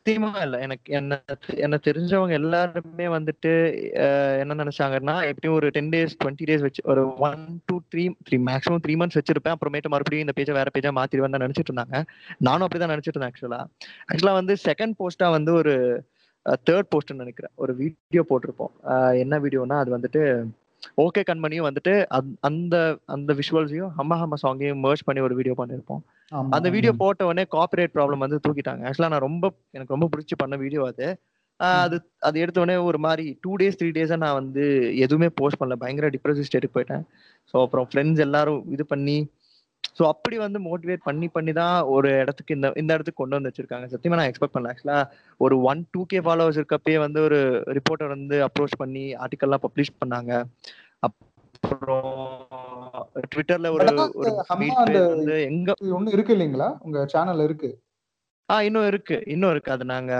சத்தியமா இல்ல. எனக்கு என்ன என்ன தெரிஞ்சவங்க எல்லாருமே வந்துட்டு என்ன நினைச்சாங்கன்னா எப்படியும் ஒரு டென் டேஸ் டுவெண்ட்டி டேஸ் வச்சு ஒரு one two three three maximum three months வச்சிருப்பேன். அப்புறமேட்டு மறுபடியும் இந்த பேஜை வேற பேஜா மாத்திடுவேன் தான் நினைச்சிட்டு இருந்தாங்க. நானும் அப்படிதான் நினைச்சிட்டு இருந்தேன் ஆக்சுவலா ஆக்சுவலா வந்து செகண்ட் போஸ்டா வந்து ஒரு தேர்ட் போஸ்ட்னு நினைக்கிறேன். ஒரு வீடியோ போட்டிருப்போம். என்ன வீடியோனா அது வந்துட்டு ஓகே கண்மணியும் வந்துட்டு அந்த- அந்த அந்த விஷுவல்ஸையும் ஹம்ம ஹம்ம சாங்கையும் merge பண்ணி ஒரு வீடியோ பண்ணியிருப்போம். அந்த வீடியோ. போட்ட உடனே காப்பிரைட் ப்ராப்ளம் வந்து தூக்கிட்டாங்க. ஆக்சுவலா நான் ரொம்ப எனக்கு ரொம்ப பிடிச்சி பண்ண வீடியோ அது. அது அது எடுத்த உடனே ஒரு மாதிரி டூ டேஸ் த்ரீ டேஸா நான் வந்து எதுவுமே போஸ்ட் பண்ணல. பயங்கர டிப்ரெசிவ் ஸ்டேட்டுக்கு போயிட்டேன். ஸோ அப்புறம் ஃப்ரெண்ட்ஸ் எல்லாரும் இது பண்ணி ஸோ அப்படி வந்து மோட்டிவேட் பண்ணி பண்ணி தான் ஒரு இடத்துக்கு இந்த இந்த இடத்துக்கு கொண்டு வந்து வச்சிருக்காங்க. சத்தியமா நான் எக்ஸ்பெக்ட் பண்ணல. ஆக்சுவலா ஒரு ஒன் டூ கே ஃபாலோவர்ஸ் இருக்கப்பயே வந்து ஒரு ரிப்போர்ட்டர் வந்து அப்ரோச் பண்ணி ஆர்டிக்கல்லாம் பப்ளிஷ் பண்ணாங்க. அப்புறம் ட்விட்டர்ல ஒரு ஒரு எங்க ஒண்ணு இருக்கு இல்லைங்களா? உங்க சேனல் இருக்கு. ஆ இன்னும் இருக்கு. இன்னும் இருக்கு. அது நாங்க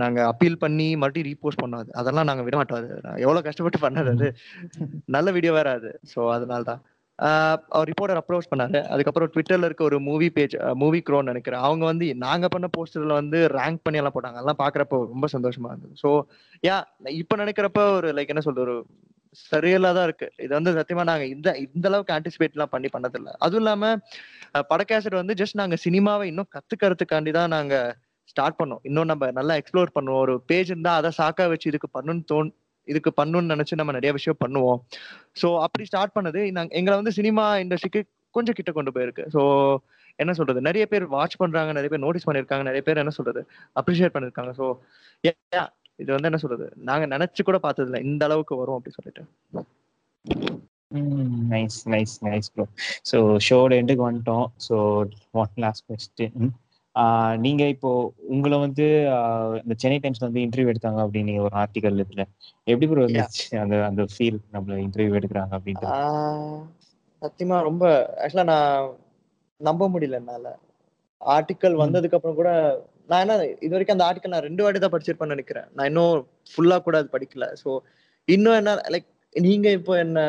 நாங்க அப்பீல் பண்ணி மறுபடியும் ரீபோஸ்ட் பண்ணோம் அது. அதெல்லாம் நாங்க விட மாட்டோம். அது எவ்வளவு கஷ்டப்பட்டு பண்ணது அது. நல்ல வீடியோ வேற அது. ஸோ அதனால தான் அவர் ரிப்போர்ட்டர் அப்ரோச் பண்ணாரு. அதுக்கப்புறம் ட்விட்டர்ல இருக்க ஒரு மூவி பேஜ் மூவி க்ரோன்னு நினைக்கிறேன். அவங்க வந்து நாங்க பண்ண போஸ்டர்ல வந்து ரேங்க் பண்ணி எல்லாம் போட்டாங்க. அதெல்லாம் பாக்குறப்போ ரொம்ப சந்தோஷமா இருந்தது. ஸோ யா இப்ப நினைக்கிறப்ப ஒரு லைக் என்ன சொல்றது ஒரு சரியலா தான் இருக்கு. இது வந்து சத்தியமா நாங்க இந்த இந்த அளவுக்கு ஆன்டிசிபேட் எல்லாம் பண்ணி பண்ணதில்ல. அதுவும் இல்லாம அஹ், படக்காசட் வந்து ஜஸ்ட் நாங்க சினிமாவை இன்னும் கத்துக்கிறதுக்காண்டி தான் நாங்க ஸ்டார்ட் பண்ணோம். இன்னும் நம்ம நல்லா எக்ஸ்ப்ளோர் பண்ணுவோம். ஒரு பேஜ் இருந்தா அதை சாக்கா வச்சு இதுக்கு பண்ணணும்னு தோணு இதுக்கு பண்ணணும்னு நினைச்சு நம்ம நிறைய விஷயம் பண்ணுவோம். ஸோ அப்படி ஸ்டார்ட் பண்ணது நாங்க எங்களை வந்து சினிமா இண்டஸ்ட்ரிக்கு கொஞ்சம் கிட்ட கொண்டு போயிருக்கு. ஸோ என்ன சொல்றது? நிறைய பேர் வாட்ச் பண்றாங்க நிறைய பேர் நோட்டீஸ் பண்ணிருக்காங்க நிறைய பேர் என்ன சொல்றது? அப்ரிஷியேட் பண்ணிருக்காங்க ஸோ இது வந்து என்ன சொல்றது? நாங்க நினைச்சு கூட பார்த்தது இல்ல இந்த அளவுக்கு வரும் அப்படி சொல்லிட்டு. Nice nice nice bro so ஷோட எண்டுக்கு வந்துட்டோம். ஸோ ஒன் லாஸ்ட் கொஸ்டின் நீங்க இப்போ உங்களை வந்து இந்த சென்னை டைம்ஸ்ல வந்து இன்டர்வியூ எடுத்தாங்க அப்படின்னு ஒரு ஆர்டிகல் இதுல. எப்படி ப்ரோ இருந்துச்சு? அந்த அந்த ஃபீல் நம்மள இன்டர்வியூ எடுக்கிறாங்க அப்படின்ட்டு ஆஹ் சத்தியமா ரொம்ப ஆக்சுவலா நான் நம்ப முடியல என்னால. ஆர்டிக்கல். வந்ததுக்கு அப்புறம் கூட நான் என்ன இது வரைக்கும் அந்த ஆர்டிக்கல் நான் ரெண்டு வாட்டி தான் படிச்சிருப்பேன்னு நினைக்கிறேன். நான் இன்னும் ஃபுல்லா கூட அது படிக்கல. ஸோ இன்னும் என்ன லைக் நீங்க இப்போ என்ன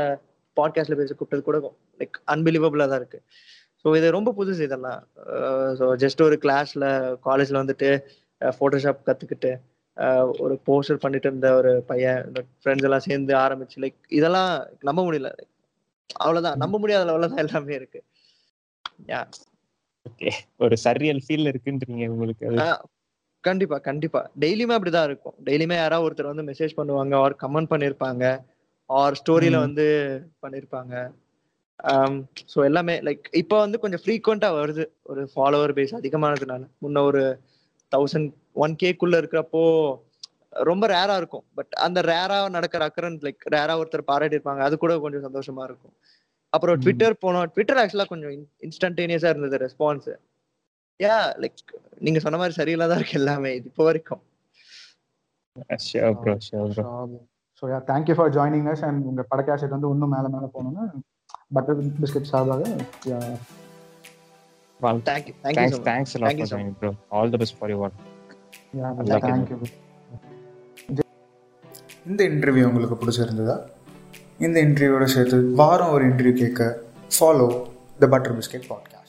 பாட்காஸ்ட்ல பேச கூப்பிட்டது கூட லைக் அன்பிலீவபிளா தான் இருக்கு. ஸோ இது ரொம்ப புதுசு இதெல்லாம். ஸோ ஜஸ்ட் ஒரு கிளாஸ்ல காலேஜ்ல வந்துட்டு ஃபோட்டோஷாப் கத்துக்கிட்டு ஒரு போஸ்டர் பண்ணிட்டு இருந்த ஒரு பையன் ஃப்ரெண்ட்ஸ் எல்லாம் சேர்ந்து ஆரம்பிச்சு லைக் இதெல்லாம் நம்ப முடியல. அவ்வளவுதான். நம்ப முடியாத லெவல்ல தான் எல்லாமே இருக்கு. ஓகே. ஒரு சரியல் ஃபீல் இருக்குன்றீங்க உங்களுக்கு கண்டிப்பா கண்டிப்பா. டெய்லியுமே அப்படிதான் இருக்கும். டெய்லியுமே யாராவது ஒருத்தர் வந்து மெசேஜ் பண்ணுவாங்க ஆர் கமெண்ட் பண்ணிருப்பாங்க ஆர் ஸ்டோரியில. வந்து பண்ணிருப்பாங்க. ஸோ எல்லாமே லைக் இப்போ வந்து கொஞ்சம் ஃப்ரீக்வெண்டா வருது. ஒரு ஃபாலோவர் பேஸ் அதிகமானதுனால. முன்ன ஒரு தௌசண்ட் ஒன் கேக்குள்ள இருக்கிறப்போ ரொம்ப ரேரா இருக்கும். பட் அந்த ரேரா நடக்கிற அக்கரன்ஸ் லைக் ரேரா ஒருத்தர் பாராட்டி இருப்பாங்க அது கூட கொஞ்சம் சந்தோஷமா இருக்கும். அப்புறம். ட்விட்டர் போனோம் ட்விட்டர் ஆக்சுவலா கொஞ்சம் இன்ஸ்டன்டேனியஸா இருந்தது ரெஸ்பான்ஸ் யா லைக் நீங்க சொன்ன மாதிரி சரியில்லை தான் இருக்கு எல்லாமே இது இப்போ வரைக்கும். So yeah thank you for joining us and உங்க படக்காசட் வந்து இன்னும் மேல மேல போகணும்னா பட்டர் பிஸ்கட் சார்பாக thank you thank you thanks for joining bro all the best for your you. இந்த இன்டர்வியூ உங்களுக்கு பிடிச்சிருந்ததா? இந்த இன்டர்வியூவோட சேர்த்து வாரம் ஒரு இன்டர்வியூ கேட்க follow the butter biscuit podcast